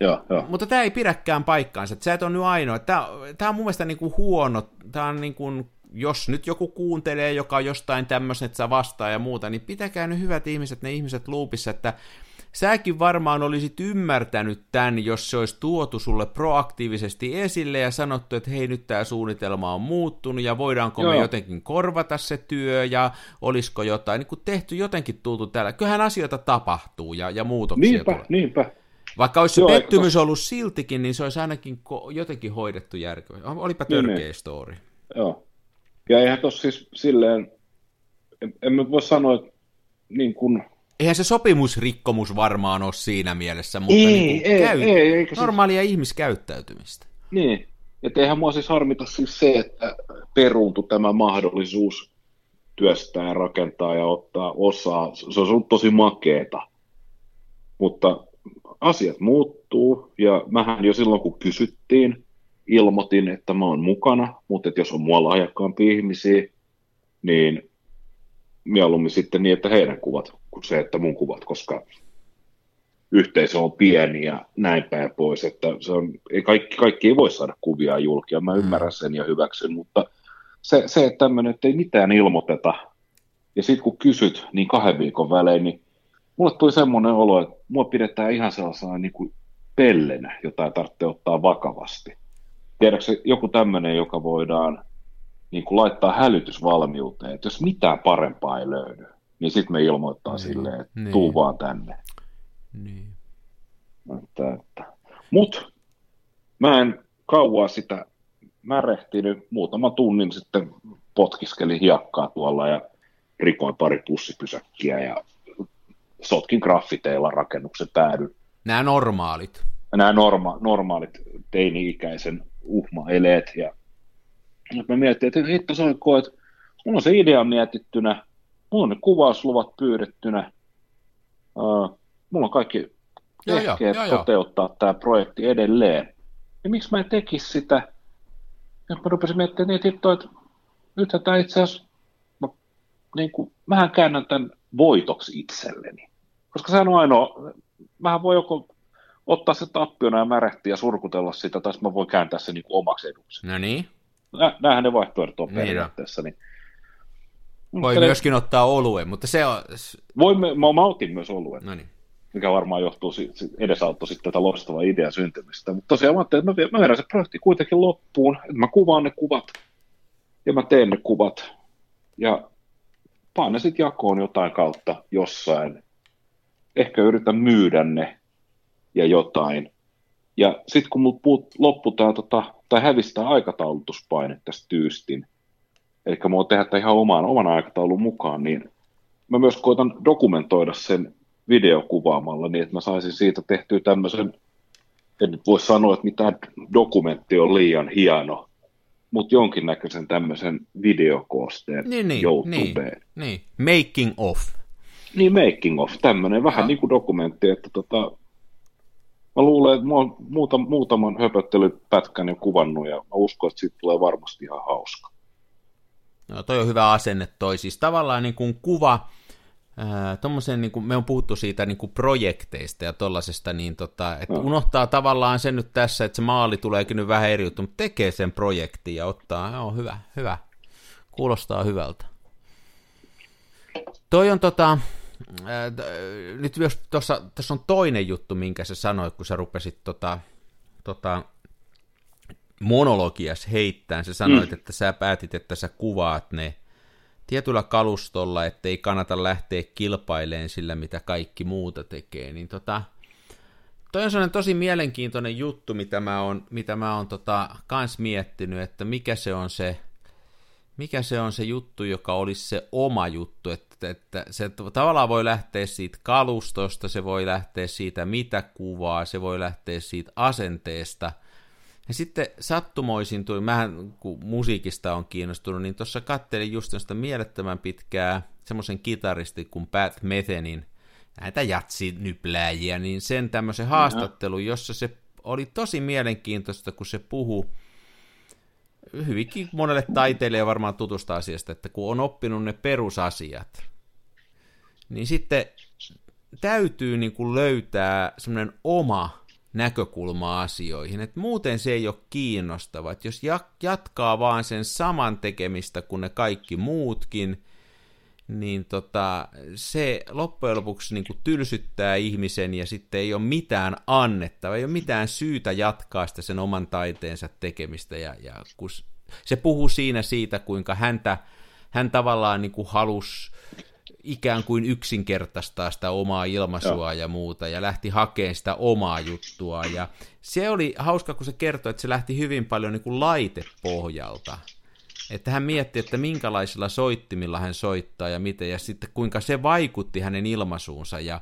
Joo, joo. Mutta tämä ei pidäkään paikkaansa. Että sä et ole nyt ainoa. Tämä, tämä on mun mielestä niin kuin huono. Tämä on niin kuin, jos nyt joku kuuntelee, joka on jostain tämmöisen, että sä vastaa ja muuta, niin pitäkää ne hyvät ihmiset, ne ihmiset luupissa, että säkin varmaan olisit ymmärtänyt tämän, jos se olisi tuotu sulle proaktiivisesti esille ja sanottu, että hei nyt tämä suunnitelma on muuttunut ja voidaanko Joo. me jotenkin korvata se työ ja olisiko jotain, niin kuin tehty jotenkin tultu täällä. Kyllähän asioita tapahtuu ja, ja muutoksia niinpä, tulee. Niinpä, vaikka olisi se Joo, pettymys tos... ollut siltikin, niin se olisi ainakin ko- jotenkin hoidettu järkevästi. Olipa niin, törkeä niin, story. Joo. Ja eihän tuossa siis silleen, en, en mä voi sanoa, että niin kuin... Eihän se sopimusrikkomus varmaan ole siinä mielessä, mutta ei, niin ei, käy... ei, ei, normaalia siis... ihmiskäyttäytymistä. Niin, että eihän mua siis harmita siis se, että peruuntu tämä mahdollisuus työstää ja rakentaa ja ottaa osaa. Se on ollut tosi makeeta. Mutta asiat muuttuu, ja mähän jo silloin kun kysyttiin, ilmoitin, että mä oon mukana, mutta että jos on mua lahjakkaampia ihmisiä, niin mieluummin sitten niin, että heidän kuvat kuin se, että mun kuvat, koska yhteisö on pieni ja näin päin pois, että se on, ei kaikki, kaikki ei voi saada kuvia julkia, mä ymmärrän sen ja hyväksyn, mutta se, se että tämmöinen, että ei mitään ilmoiteta, ja sitten kun kysyt, niin kahden viikon välein, niin mulle tuli semmoinen olo, että mua pidetään ihan sellaisena niin kuin pellenä, jota ei tarvitse ottaa vakavasti. Tiedätkö joku tämmöinen, joka voidaan niin kuin laittaa hälytysvalmiuteen, että jos mitään parempaa ei löydy, niin sitten me ilmoittaa niin, silleen, että niin. tuu vaan tänne. Niin. Että, että. Mut mä en kauaa sitä märehtinyt, muutama tunnin sitten potkiskelin hiekkaa tuolla ja rikoin pari pussipysäkkiä ja sotkin graffiteilla rakennuksen päädyn. Nämä normaalit. Nämä norma- normaalit teini-ikäisen uhma-eleet. Ja mä mietin, että hitto soikko, että mulla on se idea mietittynä, mulla on ne kuvausluvat pyydettynä, uh, mulla on kaikki ehkeet toteuttaa tämä projekti edelleen. Ja miksi mä en tekisi sitä? Ja mä rupesin miettimään, että hitto, että nythän tämä itse asiassa, mä, niin kuin, mähän käännän tämän voitoksi itselleni. Koska sehän on ainoa, mähän voi joko ottaa se tappiona ja märehtiä ja surkutella sitä, tai mä voin kääntää se niin kuin omaksi eduksi. No niin. Näähän ne vaihtoehdot on niin periaatteessa. Niin. Voi Eli... myöskin ottaa oluen, mutta se on... Voi, mä, mä otin myös oluen. No niin. Mikä varmaan johtuu, edesauttoi sitten tätä loistavaa idean syntymistä. Mutta tosiaan mä ajattelin, että mä, mä vedän se projekti kuitenkin loppuun, että mä kuvaan ne kuvat ja mä teen ne kuvat ja paan ne sitten jakoon jotain kautta jossain ehkä yritän myydä ne ja jotain. Ja sitten kun mulla loppuu tää, tota, tai hävistää aikataulutuspaine tästä tyystin, eli mä tehdä tämän ihan oman, oman aikataulun mukaan, niin mä myös koitan dokumentoida sen videokuvaamalla niin, että mä saisin siitä tehtyä tämmöisen, en nyt voi sanoa, että mitään dokumentti on liian hieno, mutta jonkinnäköisen tämmöisen videokoosteen niin, niin, YouTubeen. Niin, niin, making of. Niin, making of, tämmöinen vähän niin kuin dokumentti, että tota, mä luulen, että mä oon muuta, muutaman höpöttelypätkän jo kuvannut ja mä uskon, että siitä tulee varmasti ihan hauska. No toi on hyvä asenne toi, siis tavallaan niin kuin kuva, Tuommoisen, niin kuin, me on puhuttu siitä niin kuin projekteista ja tollasesta, niin tota, että no. unohtaa tavallaan sen nyt tässä, että se maali tuleekin nyt vähän eri juttu, mutta tekee sen projektin ja ottaa, joo, hyvä, hyvä, kuulostaa hyvältä. Toi on tota, ää, nyt jos tuossa, tässä on toinen juttu, minkä sä sanoit, kun sä rupesit tota, tota, monologias heittämään, sä sanoit, mm. että sä päätit, että sä kuvaat ne tietyllä kalustolla, ettei kannata lähteä kilpaileen sillä, mitä kaikki muuta tekee, niin tota, toi on sellainen tosi mielenkiintoinen juttu, mitä mä oon, mitä mä oon tota, kans miettinyt, että mikä se on se, mikä se on se juttu, joka olisi se oma juttu, että, että se tavallaan voi lähteä siitä kalustosta, se voi lähteä siitä mitä kuvaa, se voi lähteä siitä asenteesta – ja sitten sattumoisin tuli, mähän kun musiikista on kiinnostunut, niin tuossa kattelin just sitä mielettömän pitkää semmoisen kitaristi kuin Pat Methenin, näitä jatsinyplääjiä, niin sen tämmöisen haastattelun, jossa se oli tosi mielenkiintoista, kun se puhuu hyvinkin monelle taiteilijalle varmaan tutusta asiasta, että kun on oppinut ne perusasiat, niin sitten täytyy niin kuin löytää semmoinen oma näkökulmaa asioihin. Et muuten se ei ole kiinnostava. Et jos jatkaa vaan sen saman tekemistä kuin ne kaikki muutkin, niin tota, se loppujen lopuksi niin kuin tylsyttää ihmisen ja sitten ei ole mitään annettava, ei ole mitään syytä jatkaa sitä sen oman taiteensa tekemistä. Ja, ja kun se puhuu siinä siitä, kuinka häntä, hän tavallaan niin kuin halusi ikään kuin yksinkertaistaa sitä omaa ilmaisua ja muuta, ja lähti hakemaan sitä omaa juttua, ja se oli hauska, kun se kertoi, että se lähti hyvin paljon niin kuin laitepohjalta, että hän mietti, että minkälaisilla soittimilla hän soittaa ja miten, ja sitten kuinka se vaikutti hänen ilmaisuunsa, ja,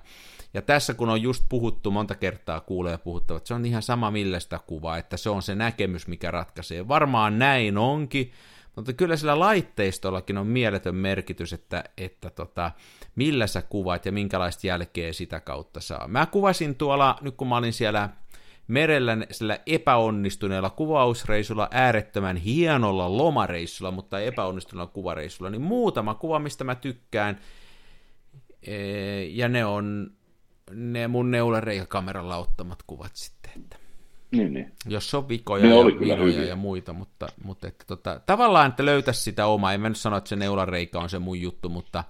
ja tässä kun on just puhuttu, monta kertaa kuulee puhuttavat, se on ihan sama millä sitä kuvaa, että se on se näkemys, mikä ratkaisee. Varmaan näin onkin, mutta kyllä sillä laitteistollakin on mieletön merkitys, että, että tota, millä sä kuvat ja minkälaista jälkeä sitä kautta saa. Mä kuvasin tuolla, nyt kun mä olin siellä merellä sillä epäonnistuneella kuvausreissulla, äärettömän hienolla lomareissulla, mutta epäonnistuneella kuvareissulla, niin muutama kuva, mistä mä tykkään, ja ne on ne mun neulareikakameralla ottamat kuvat sitten. Että niin, niin. Jos on vikoja ne ja vinoja ja muita, mutta, mutta että tota, tavallaan, että löytäisi sitä omaa, en mä nyt sano, että se neulareika on se mun juttu, mutta,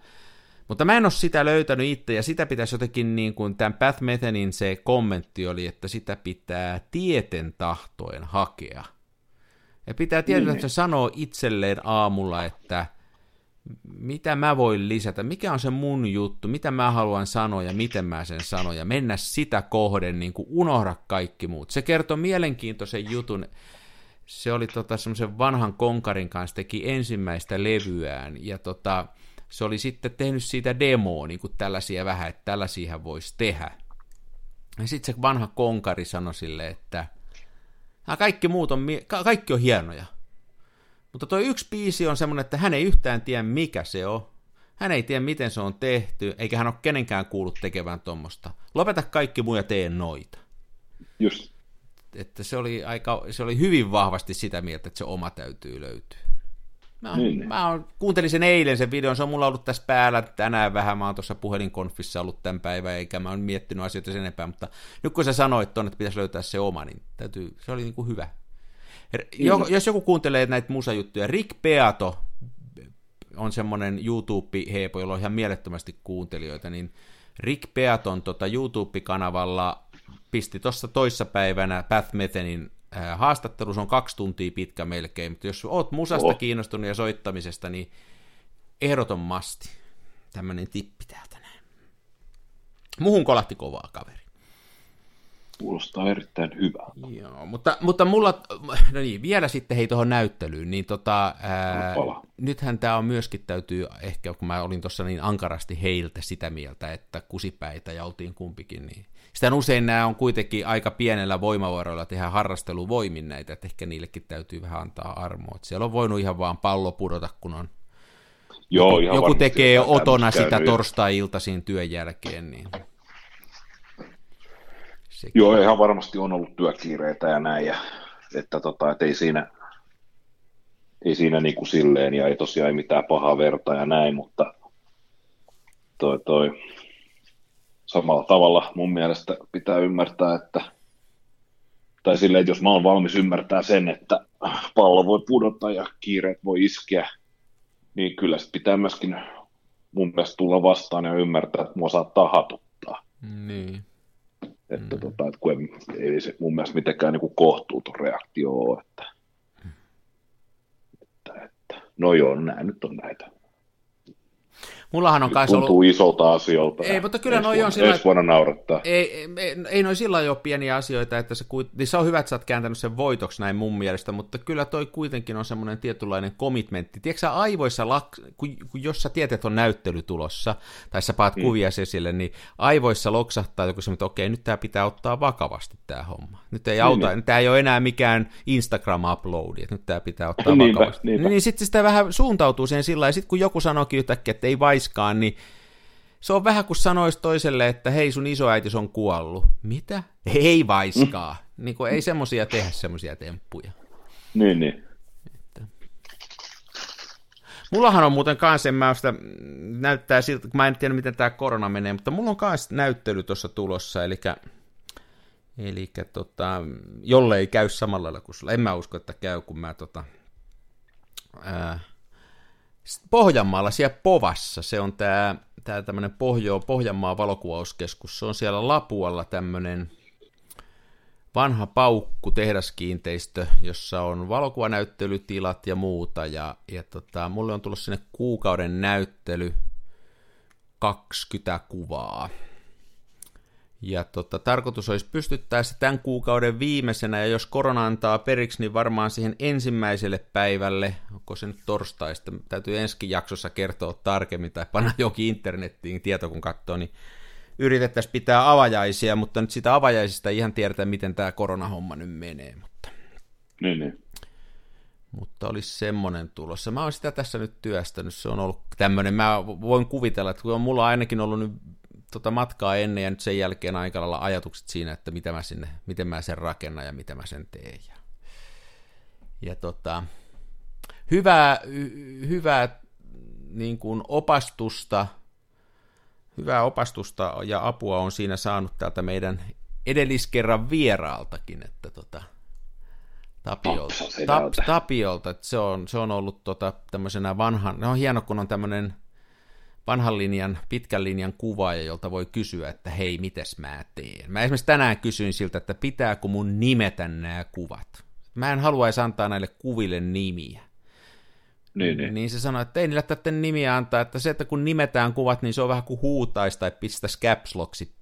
mutta mä en ole sitä löytänyt itse, ja sitä pitäisi jotenkin, niin kuin tämän Path Methenin se kommentti oli, että sitä pitää tieten tahtoen hakea. Ja pitää tietää, niin, että niin. se sanoo itselleen aamulla, että – mitä mä voin lisätä, mikä on se mun juttu, mitä mä haluan sanoa ja miten mä sen sanon, ja mennä sitä kohden, niin kuin unohda kaikki muut. Se kertoo mielenkiintoisen jutun, se oli tota semmoisen vanhan konkarin kanssa, teki ensimmäistä levyään, ja tota, se oli sitten tehnyt siitä demoa, niin kuin tällaisia vähän, että tällaisia voisi tehdä. Ja sitten se vanha konkari sanoi sille, että kaikki muut on, kaikki on hienoja, mutta tuo yksi biisi on semmoinen, että hän ei yhtään tiedä mikä se on. Hän ei tiedä miten se on tehty, eikä hän ole kenenkään kuullut tekevän tuommoista. Lopeta kaikki muu ja tee noita. Just. Että se oli, aika, se oli hyvin vahvasti sitä mieltä, että se oma täytyy löytyä. Mä, niin, niin. mä on, kuuntelin sen eilen sen videon, se on mulla ollut tässä päällä tänään vähän, mä oon tuossa puhelinkonfissa ollut tämän päivän, eikä mä oon miettinyt asioita sen enempää, mutta nyt kun sä sanoit tuonne, että pitäisi löytää se oma, niin täytyy, se oli niin kuin hyvä, jo, jos joku kuuntelee näitä musajuttuja, Rick Beato on semmoinen YouTube-heepo, jolla on ihan mielettömästi kuuntelijoita, niin Rick Beaton tota YouTube-kanavalla pisti tuossa toissapäivänä Path Methenin äh, haastattelu, se on kaksi tuntia pitkä melkein, mutta jos oot musasta oh. kiinnostunut ja soittamisesta, niin ehdoton masti. Tämmöinen tippi täältä näin. Muhun kolahti kovaa kaveri. Kuulostaa erittäin hyvältä. Joo, mutta, mutta mulla, no niin, vielä sitten hei tuohon näyttelyyn, niin tota, ää, nythän tämä on myöskin täytyy, ehkä kun mä olin tuossa niin ankarasti heiltä sitä mieltä, että kusipäitä ja oltiin kumpikin, niin sitä usein nämä on kuitenkin aika pienellä voimavaroilla tehdä harrasteluvoimin näitä, että ehkä niillekin täytyy vähän antaa armoa. Että siellä on voinut ihan vaan pallo pudota, kun on Joo, joku, joku tekee otona sitä torstai-iltaisin työn jälkeen, niin Sekin. Joo, ihan varmasti on ollut työkiireitä ja näin, ja, että tota, et ei siinä, ei siinä niin kuin silleen, ja ei tosiaan ei mitään pahaa verta ja näin, mutta toi, toi, samalla tavalla mun mielestä pitää ymmärtää, että tai silleen, että jos mä oon valmis ymmärtää sen, että pallo voi pudota ja kiireet voi iskeä, niin kyllä se pitää myöskin mun mielestä tulla vastaan ja ymmärtää, että mua saattaa hatuttaa. Niin. Että, mm. tota, että kun ei, ei se mun mielestä mitenkään niin kuin kohtuuton reaktio ole, että, että, että no joo, nämä nyt on näitä Mullahan on kanssa Tuntuu ollut... isolta asioilta. Ei, mutta kyllä noi on sillä... Ensi vuonna naurattaa. Ei, ei, ei noin sillä ole pieniä asioita, että se, niin se on hyvä, että sä oot kääntänyt sen voitoksi näin mun mielestä, mutta kyllä toi kuitenkin on semmoinen tietynlainen commitmentti. Tiedätkö sä aivoissa, kun, kun jos sä tiedät, että on näyttely tulossa, tai sä paat hmm. kuvia esille, niin aivoissa loksahtaa joku semmoinen, että okei, nyt tämä pitää ottaa vakavasti tämä homma. Nyt ei niin, auta, niin. tämä ei ole enää mikään Instagram-uploadi, että nyt tämä pitää ottaa niinpä, vakavasti. Niinpä. Niin sitten sitä vähän suuntautuu siihen sillä ja sitten kun joku sanoikin yhtäkkiä, että ei vaiskaan, niin se on vähän kuin sanoisi toiselle, että hei sun isoäiti on kuollut. Mitä? Ei vaiskaa. Mm. Niin kuin, ei semmosia tehdä semmosia temppuja. Niin, niin. Että. Mullahan on muuten kanssa, en mä sitä, näyttää siltä, mä en tiedä miten tämä korona menee, mutta mulla on kanssa näyttely tuossa tulossa, eli Eli tota, jollei käy samalla lailla kuin sulla. En mä usko, että käy, kun mä tota, ää, Pohjanmaalla siellä Povassa, se on tämä tää tämmöinen Pohjo, Pohjanmaan valokuvauskeskus, se on siellä Lapualla tämmöinen vanha paukku tehdaskiinteistö, jossa on valokuvanäyttelytilat ja muuta, ja, ja tota, mulle on tullut sinne kuukauden näyttely 20 kuvaa, ja tota, tarkoitus olisi pystyttää se tämän kuukauden viimeisenä, ja jos korona antaa periksi, niin varmaan siihen ensimmäiselle päivälle, onko se nyt torstaista, täytyy ensi jaksossa kertoa tarkemmin, tai panna *laughs* jokin internettiin tieto, kun katsoo, niin yritettäisiin pitää avajaisia, mutta nyt sitä avajaisista ei ihan tiedetä, miten tämä koronahomma nyt menee. Mutta, niin, niin. mutta olisi semmoinen tulossa. Mä oon sitä tässä nyt työstänyt, se on ollut tämmöinen, mä voin kuvitella, että kun on mulla ainakin ollut nyt tota matkaa ennen ja nyt sen jälkeen aika lailla ajatukset siinä, että mitä mä sinne, miten mä sen rakennan ja mitä mä sen teen. Ja, ja tota, hyvää, hyvää niin kuin opastusta, hyvää opastusta ja apua on siinä saanut täältä meidän edelliskerran vieraaltakin, että tota, Tapiolta, tap, Tapiolta että se on, se on ollut tota, tämmöisenä vanhan, no on hieno kun on tämmöinen vanhan linjan, pitkän linjan kuvaaja, jolta voi kysyä, että hei, mites mä teen. Mä esimerkiksi tänään kysyin siltä, että pitääkö mun nimetä nämä kuvat. Mä en haluaisi antaa näille kuville nimiä. Niin, niin. niin se sanoi, että ei niillä tätä nimiä antaa, että se, että kun nimetään kuvat, niin se on vähän kuin huutaisi tai pistäisi caps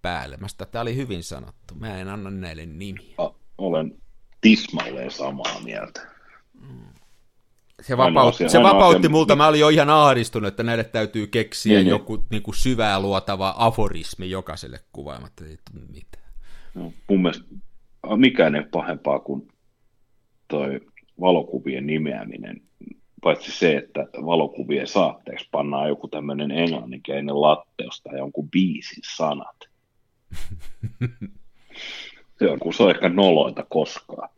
päälle. Mä sitä, tämä oli hyvin sanottu. Mä en anna näille nimiä. A, olen tismalleen samaa mieltä. Mm se, vapautti, asia, se vapautti asia, multa, mä olin jo ihan ahdistunut, että näille täytyy keksiä niin, joku niin kuin syvää luotava aforismi jokaiselle kuvaamatta, mitään. No, mun mielestä mikään ei pahempaa kuin toi valokuvien nimeäminen, paitsi se, että valokuvien saatteeksi pannaan joku tämmöinen englanninkielinen latteus tai jonkun biisin sanat. *laughs* se on, kun se on ehkä noloita koskaan.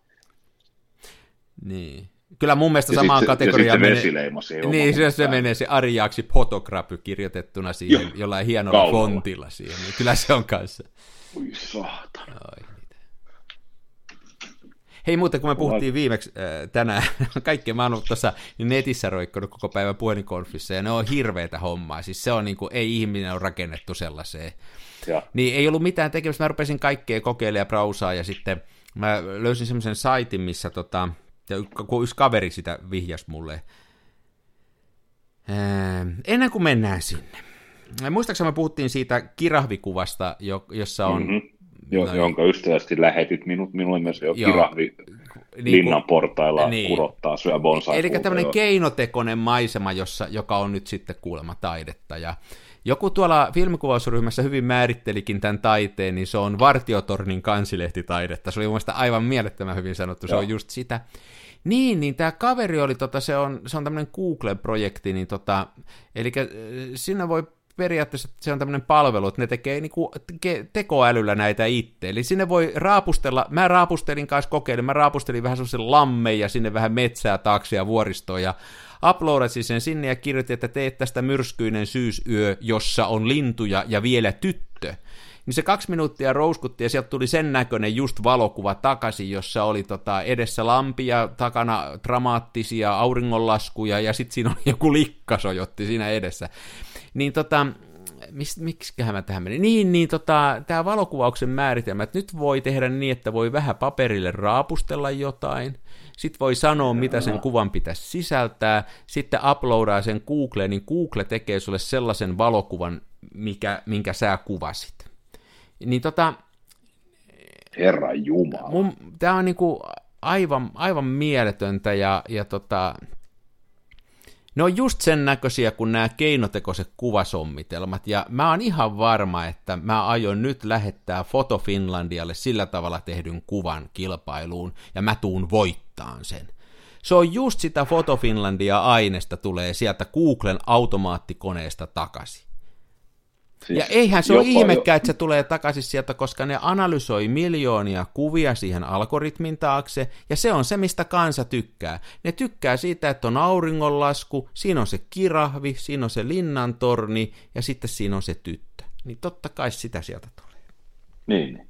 Niin. Kyllä mun mielestä ja samaan kategoriaan menee... siihen Niin, se, se menee se Ariaksi photography kirjoitettuna siihen, Joo. jollain hienolla Kalmalla. fontilla siihen. Niin kyllä se on kanssa. Ui saatana. Hei muuten, kun me puhuttiin viimeksi äh, tänään, *laughs* kaikkea mä oon ollut tuossa netissä roikkunut koko päivän puhelinkonfissa, ja ne on hirveitä hommaa. Siis se on niin kuin, ei ihminen ole rakennettu sellaiseen. Ja. Niin ei ollut mitään tekemistä, mä rupesin kaikkea kokeilemaan ja browsaa, ja sitten mä löysin semmoisen saitin, missä tota, ja kun yksi kaveri sitä vihjas mulle. ennen kuin mennään sinne. Muistaakseni me puhuttiin siitä kirahvikuvasta, jossa on... Mm-hmm. Jo, no, jonka ystävästi lähetit minut, minulle myös jo joo, kirahvi niin linnan portailla niin, kurottaa, syö bonsai Eli tämmöinen keinotekoinen maisema, jossa, joka on nyt sitten kuulemma taidetta. Ja joku tuolla filmikuvausryhmässä hyvin määrittelikin tämän taiteen, niin se on Vartiotornin kansilehtitaidetta. Se oli mun aivan mielettömän hyvin sanottu, se Joo. on just sitä. Niin, niin tämä kaveri oli, tota, se on, se on tämmöinen Google-projekti, niin tota, eli äh, siinä voi periaatteessa se on tämmöinen palvelu, että ne tekee niinku te- tekoälyllä näitä itse. Eli sinne voi raapustella, mä raapustelin kanssa kokeilin, mä raapustelin vähän sellaisen lamme ja sinne vähän metsää taakse ja vuoristoa ja uploadasi sen sinne ja kirjoitti, että teet tästä myrskyinen syysyö, jossa on lintuja ja vielä tyttö niin se kaksi minuuttia rouskutti ja sieltä tuli sen näköinen just valokuva takaisin, jossa oli tota edessä lampia, takana dramaattisia auringonlaskuja ja sitten siinä oli joku likkasojotti siinä edessä. Niin tota, miksi mä tähän menin? Niin, niin tota, tämä valokuvauksen määritelmä, että nyt voi tehdä niin, että voi vähän paperille raapustella jotain, sitten voi sanoa, mitä sen kuvan pitäisi sisältää, sitten uploadaa sen Googleen, niin Google tekee sulle sellaisen valokuvan, mikä, minkä sä kuvasit. Niin tota... Herra Jumala. Mun, tää on niinku aivan, aivan mieletöntä ja, ja tota, ne on just sen näköisiä kuin nämä keinotekoiset kuvasommitelmat, ja mä oon ihan varma, että mä aion nyt lähettää Foto Finlandialle sillä tavalla tehdyn kuvan kilpailuun, ja mä tuun voittaan sen. Se on just sitä Foto Finlandia aineesta tulee sieltä Googlen automaattikoneesta takaisin. Siis ja eihän se ole ihmekään, jo... että se tulee takaisin sieltä, koska ne analysoi miljoonia kuvia siihen algoritmin taakse, ja se on se, mistä kansa tykkää. Ne tykkää siitä, että on auringonlasku, siinä on se kirahvi, siinä on se linnantorni, ja sitten siinä on se tyttö. Niin totta kai sitä sieltä tulee. Niin,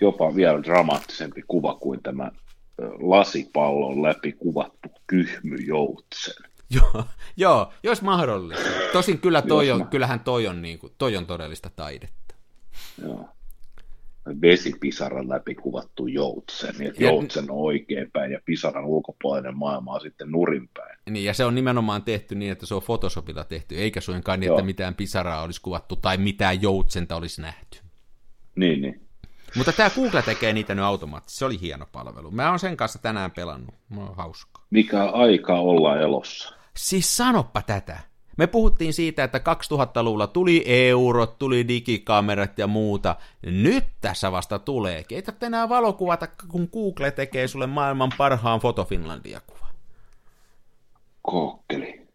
jopa vielä dramaattisempi kuva kuin tämä lasipallon läpi kuvattu kyhmyjoutsen. *laughs* Joo, joo, jos mahdollista. Tosin kyllä toi on, kyllähän toi on, niin kuin, toi on todellista taidetta. Joo. Vesipisaran läpi kuvattu joutsen, niin että ja, joutsen on oikeinpäin ja pisaran ulkopuolinen maailma on sitten nurinpäin. Niin, ja se on nimenomaan tehty niin, että se on Photoshopilla tehty, eikä suinkaan niin, että mitään pisaraa olisi kuvattu tai mitään joutsenta olisi nähty. Niin, niin. Mutta tämä Google tekee niitä nyt automaattisesti. Se oli hieno palvelu. Mä oon sen kanssa tänään pelannut. Mä oon hauskaa. Mikä aika olla elossa. Siis sanoppa tätä. Me puhuttiin siitä, että 2000-luvulla tuli eurot, tuli digikamerat ja muuta. Nyt tässä vasta tulee. Ei tarvitse enää valokuvata, kun Google tekee sulle maailman parhaan fotofinlandia-kuvan. Kookkeli.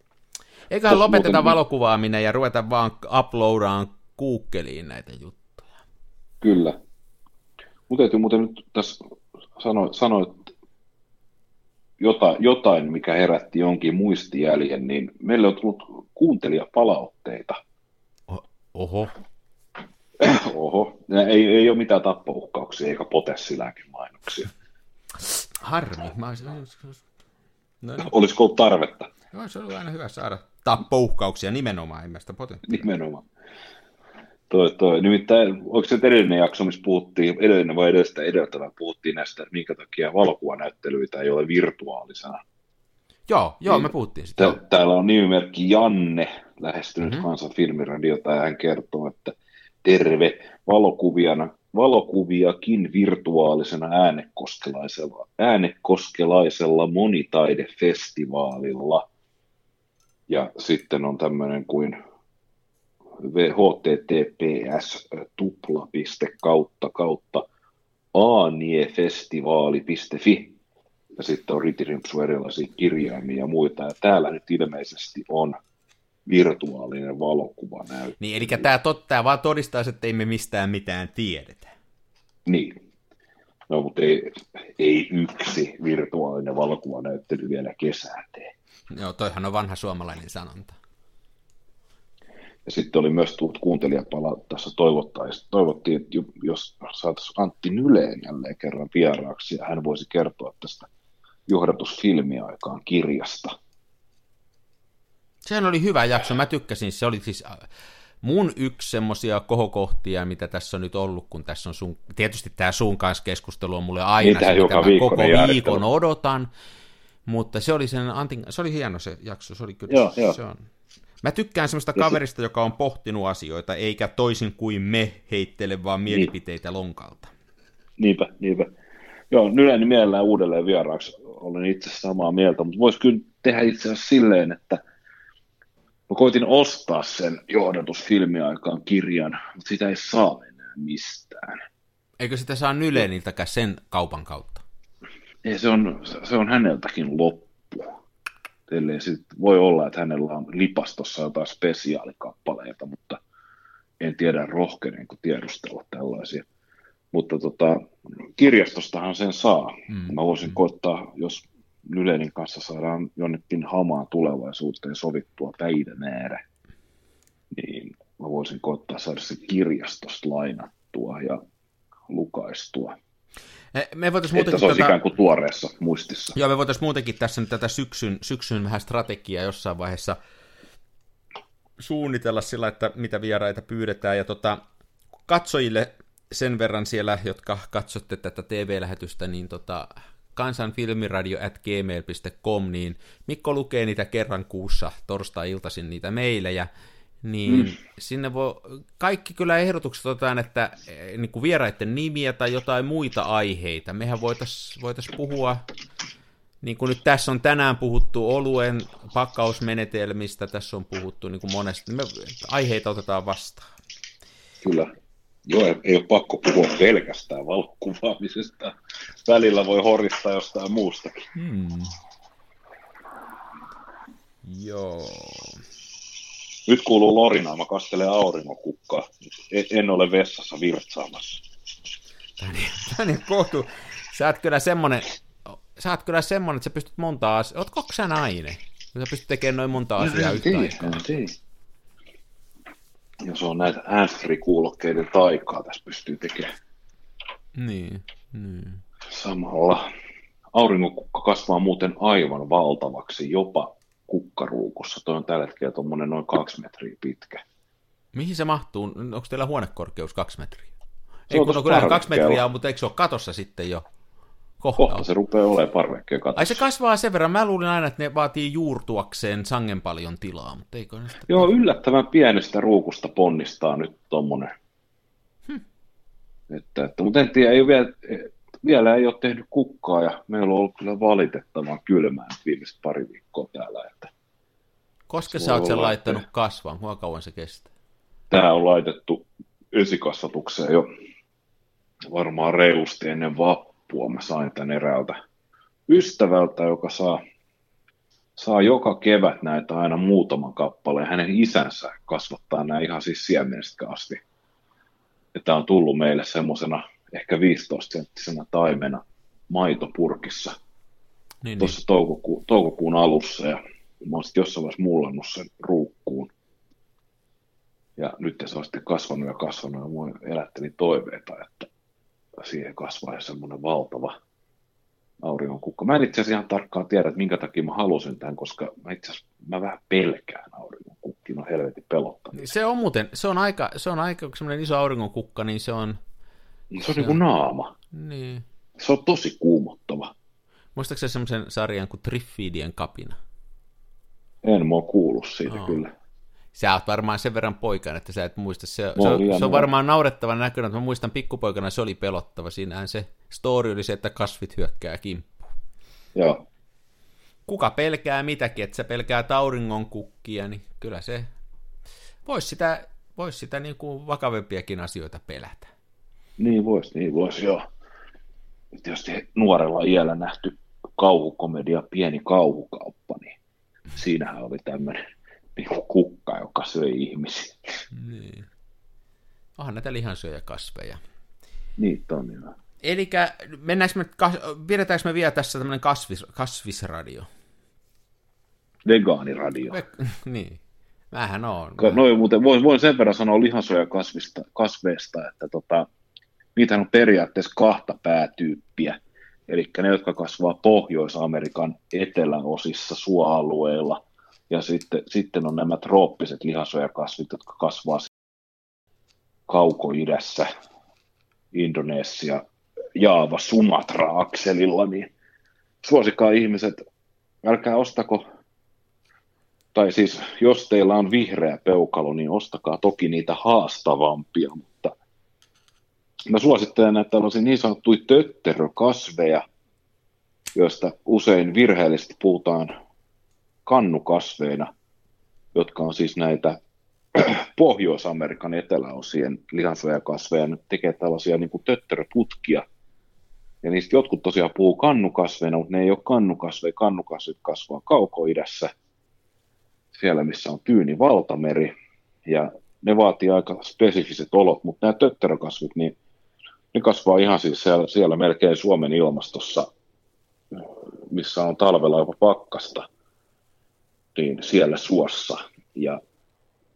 Eiköhän Tos lopeteta muuten... valokuvaaminen ja ruveta vaan uploadaan Googleen näitä juttuja. Kyllä. Mutta täytyy muuten nyt tässä sanoa, sanoa jotain, jotain, mikä herätti jonkin muistijäljen, niin meille on tullut kuuntelijapalautteita. Oho. *clears throat* Oho. Ei, ei ole mitään tappouhkauksia eikä potessilääkemainoksia. Harmi. Mä olisin... no niin. Olisiko ollut tarvetta? Joo, se oli aina hyvä saada tappouhkauksia nimenomaan, ei sitä Nimenomaan. Toi, toi. Nimittäin, onko se edellinen jakso, missä puhuttiin, edellinen vai edestä edeltävä, puhuttiin näistä, että minkä takia valokuvanäyttelyitä ei ole virtuaalisena. Joo, joo, niin, me puhuttiin sitä. Tää, täällä on nimimerkki Janne lähestynyt mm-hmm. Kansan filmiradiota ja hän kertoo, että terve valokuviana, valokuviakin virtuaalisena äänekoskelaisella, äänekoskelaisella monitaidefestivaalilla. Ja sitten on tämmöinen kuin https tupla.piste kautta kautta aaniefestivaali.fi ja sitten on ritirimpsu erilaisia kirjaimia ja muita. Ja täällä nyt ilmeisesti on virtuaalinen valokuva näyttö. Niin, eli tämä, tot, tämä vaan todistaa, että ei me mistään mitään tiedetä. Niin. No, mutta ei, ei yksi virtuaalinen valokuvanäyttely vielä kesää tee. Joo, toihan on vanha suomalainen sanonta. Ja sitten oli myös tullut kuuntelijapalautteessa toivottiin, että jos saataisiin Antti Nyleen jälleen kerran vieraaksi, ja hän voisi kertoa tästä johdatusfilmiaikaan kirjasta. Sehän oli hyvä jakso, mä tykkäsin, se oli siis äh, mun yksi semmosia kohokohtia, mitä tässä on nyt ollut, kun tässä on sun, tietysti tämä sun kanssa keskustelu on mulle aina se, mitä mä koko viikon odotan, mutta se oli, sen Antin, se oli hieno se jakso, se oli kyllä, joo, joo. se on, Mä tykkään semmoista kaverista, joka on pohtinut asioita, eikä toisin kuin me heittele vaan niin. mielipiteitä niin. lonkalta. Niinpä, niinpä. Joo, Nyläni mielellään uudelleen vieraaksi. Olen itse samaa mieltä, mutta voisi kyllä tehdä itse asiassa silleen, että mä koitin ostaa sen johdatusfilmiaikaan kirjan, mutta sitä ei saa enää mistään. Eikö sitä saa Nyleniltäkään sen kaupan kautta? Ei, se on, se on häneltäkin loppu ellei sit voi olla, että hänellä on lipastossa jotain spesiaalikappaleita, mutta en tiedä rohkeneenko tiedustella tällaisia. Mutta tota, kirjastostahan sen saa. Mm. Mä voisin mm. koittaa, jos Nylenin kanssa saadaan jonnekin hamaan tulevaisuuteen sovittua päivämäärä, niin mä voisin koittaa saada se kirjastosta lainattua ja lukaistua. Me voitaisiin muutenkin että se olisi tota... ikään kuin tuoreessa muistissa. Joo, me voitaisiin muutenkin tässä nyt tätä syksyn, syksyn vähän strategiaa jossain vaiheessa suunnitella sillä, että mitä vieraita pyydetään. Ja tota, katsojille sen verran siellä, jotka katsotte tätä TV-lähetystä, niin tota, kansanfilmiradio at gmail.com, niin Mikko lukee niitä kerran kuussa torstai-iltaisin niitä meilejä, niin mm. sinne voi, kaikki kyllä ehdotukset otetaan, että eh, niin kuin vieraiden nimiä tai jotain muita aiheita. Mehän voitaisiin voitais puhua, niin kuin nyt tässä on tänään puhuttu oluen pakkausmenetelmistä, tässä on puhuttu niin kuin monesti, me aiheita otetaan vastaan. Kyllä. Joo, ei ole pakko puhua pelkästään valokuvaamisesta. Välillä voi horistaa jostain muustakin. Hmm. Joo. Nyt kuuluu lorinaa, mä kastelen aurinkokukkaa. En ole vessassa virtsaamassa. Tämä niin kohtu. Sä oot kyllä semmonen, sä oot kyllä semmonen, että sä pystyt monta asiaa. Ootko sä nainen? Sä pystyt tekemään noin monta asiaa no, yhtä aikaa. Ja se on näitä handsfree-kuulokkeiden taikaa tässä pystyy tekemään. Niin, niin. Samalla aurinkokukka kasvaa muuten aivan valtavaksi, jopa kukkaruukussa. Tuo on tällä hetkellä tuommoinen noin kaksi metriä pitkä. Mihin se mahtuu? Onko teillä huonekorkeus kaksi metriä? Se Ei, kun on kyllä kaksi metriä, mutta eikö se ole katossa sitten jo? Kohta, Kohta se rupeaa olemaan parvekkeen katossa. Ai se kasvaa sen verran. Mä luulin aina, että ne vaatii juurtuakseen sangen paljon tilaa, mutta eikö ne sitä... Joo, yllättävän pienestä ruukusta ponnistaa nyt tuommoinen. Hmm. Että, että, mutta en tiedä, ei vielä, vielä ei ole tehnyt kukkaa ja meillä on ollut kyllä valitettavan kylmää viimeiset pari viikkoa täällä. Että Koska sä oot sen laittanut että... kasvaan? Kuinka kauan se kestää? Tämä on laitettu esikasvatukseen jo varmaan reilusti ennen vappua. Mä sain tämän eräältä ystävältä, joka saa, saa joka kevät näitä aina muutaman kappaleen. Hänen isänsä kasvattaa nämä ihan siis siemenestä asti. Ja tämä on tullut meille semmoisena ehkä 15-senttisenä taimena maitopurkissa niin, tuossa niin. Toukoku- toukokuun alussa ja mä oon jossain vaiheessa mullannut sen ruukkuun. Ja nyt se on sitten kasvanut ja kasvanut ja mua elätteli toiveita, että siihen kasvaa semmoinen valtava aurinkokukka. Mä en itse asiassa ihan tarkkaan tiedä, että minkä takia mä halusin tämän, koska mä itse asiassa mä vähän pelkään aurinkonkukkia, on helvetin pelottavia. Se on muuten, se on aika, se on aika semmoinen iso aurinkonkukka, niin se on, se on niin kuin naama. Niin. Se on tosi kuumottava. Muistaakseni semmoisen sarjan kuin Triffidien kapina? En mä kuullut siitä oh. kyllä. Sä oot varmaan sen verran poikana, että sä et muista. Se, se, on, se on varmaan naurettava näköinen, mutta mä muistan pikkupoikana se oli pelottava. Siinähän se story oli se, että kasvit hyökkää kimppuun. Joo. Kuka pelkää mitäkin, että sä pelkää tauringon kukkia, niin kyllä se voisi sitä, vois sitä niin kuin vakavempiakin asioita pelätä. Niin voisi, niin voisi, joo. Tietysti nuorella iällä nähty kauhukomedia Pieni kauhukauppa, niin siinähän oli tämmöinen niin kukka, joka söi ihmisiä. Niin. Onhan näitä lihansyöjäkasveja. Niin, on hyvä. Eli mennäänkö me, pidetäänkö me vielä tässä tämmöinen kasvis, kasvisradio? Vegaaniradio. Ve, *laughs* niin. Mähän on. No, muuten voin, voin sen verran sanoa lihansyöjäkasvista, kasveista, että tota, niitä on periaatteessa kahta päätyyppiä. Eli ne, jotka kasvaa Pohjois-Amerikan eteläosissa suoalueilla, ja sitten, sitten on nämä trooppiset lihasojakasvit, jotka kasvaa kaukoidässä, Indonesia, Jaava, Sumatra-akselilla, niin suosikaa ihmiset, älkää ostako, tai siis jos teillä on vihreä peukalo, niin ostakaa toki niitä haastavampia, mutta Mä suosittelen näitä tällaisia niin sanottuja tötterökasveja, joista usein virheellisesti puhutaan kannukasveina, jotka on siis näitä *clears throat* Pohjois-Amerikan eteläosien lihansuojakasveja, ne tekee tällaisia niin kuin tötteröputkia. Ja niistä jotkut tosiaan puhuu kannukasveina, mutta ne ei ole kannukasveja. Kannukasvit kasvaa kaukoidässä, siellä missä on tyyni valtameri, ja ne vaatii aika spesifiset olot, mutta nämä tötterökasvit, niin ne kasvaa ihan siis siellä, siellä melkein Suomen ilmastossa missä on talvella jopa pakkasta, niin siellä suossa. Ja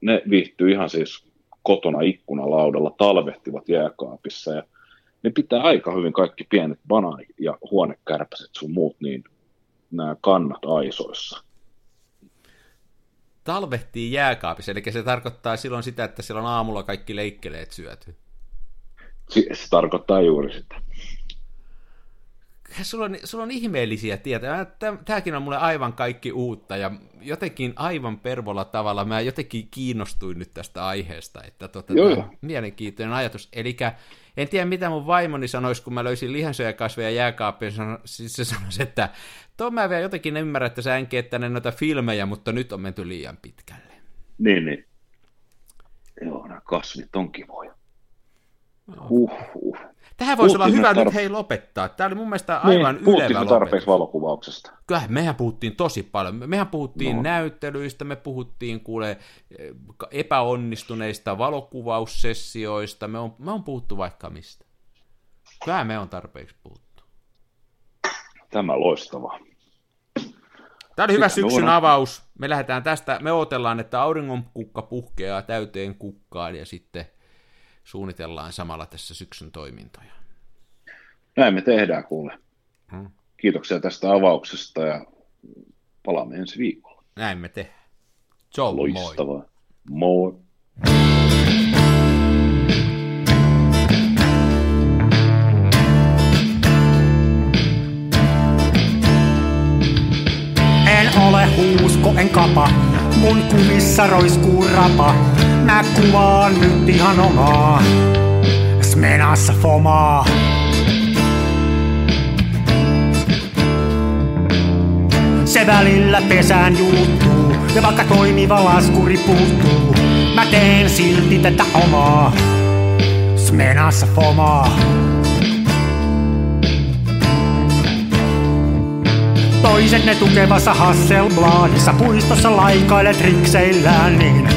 ne viihtyy ihan siis kotona ikkunalaudalla, talvehtivat jääkaapissa ja ne pitää aika hyvin kaikki pienet banaani- ja huonekärpäset sun muut, niin nämä kannat aisoissa. Talvehtii jääkaapissa, eli se tarkoittaa silloin sitä, että siellä on aamulla kaikki leikkeleet syöty. Se, tarkoittaa juuri sitä sulla on, sulla on ihmeellisiä tietoja. Tämäkin on mulle aivan kaikki uutta ja jotenkin aivan pervolla tavalla mä jotenkin kiinnostuin nyt tästä aiheesta, että tota, Joo. mielenkiintoinen ajatus. Eli en tiedä mitä mun vaimoni sanoisi, kun mä löysin lihansyöjäkasveja jääkaappiin, siis se sanoisi, että tuon mä vielä jotenkin ymmärrän, että sä enkin tänne noita filmejä, mutta nyt on menty liian pitkälle. Niin, niin. Joo, nämä kasvit on kivoja. Tähän voisi olla hyvä tar- nyt hei lopettaa. Tämä oli mun mielestä niin, aivan niin, ylevä tarpeeksi valokuvauksesta? Kyllä, mehän puhuttiin tosi paljon. Mehän puhuttiin no. näyttelyistä, me puhuttiin kuule epäonnistuneista valokuvaussessioista, me on, me on puhuttu vaikka mistä. Kyllä me on tarpeeksi puhuttu. Tämä loistavaa. Tämä oli hyvä syksyn avaus. Me lähdetään tästä, me odotellaan, että auringonkukka puhkeaa täyteen kukkaan ja sitten suunnitellaan samalla tässä syksyn toimintoja. Näin me tehdään kuule. Hmm. Kiitoksia tästä avauksesta ja palaamme ensi viikolla. Näin me tehdään. Ciao, Loistavaa. Moi. moi. En ole huusko, en kapa, mun kumissa roiskuu rapa. Mä kuvaan nyt ihan omaa, smenassa fomaa. Se välillä pesään juuttuu, ja vaikka toimiva laskuri puuttuu, mä teen silti tätä omaa, smenassa fomaa. Toiset ne tukevassa Hasselbladissa puistossa laikailet rikseillään, niin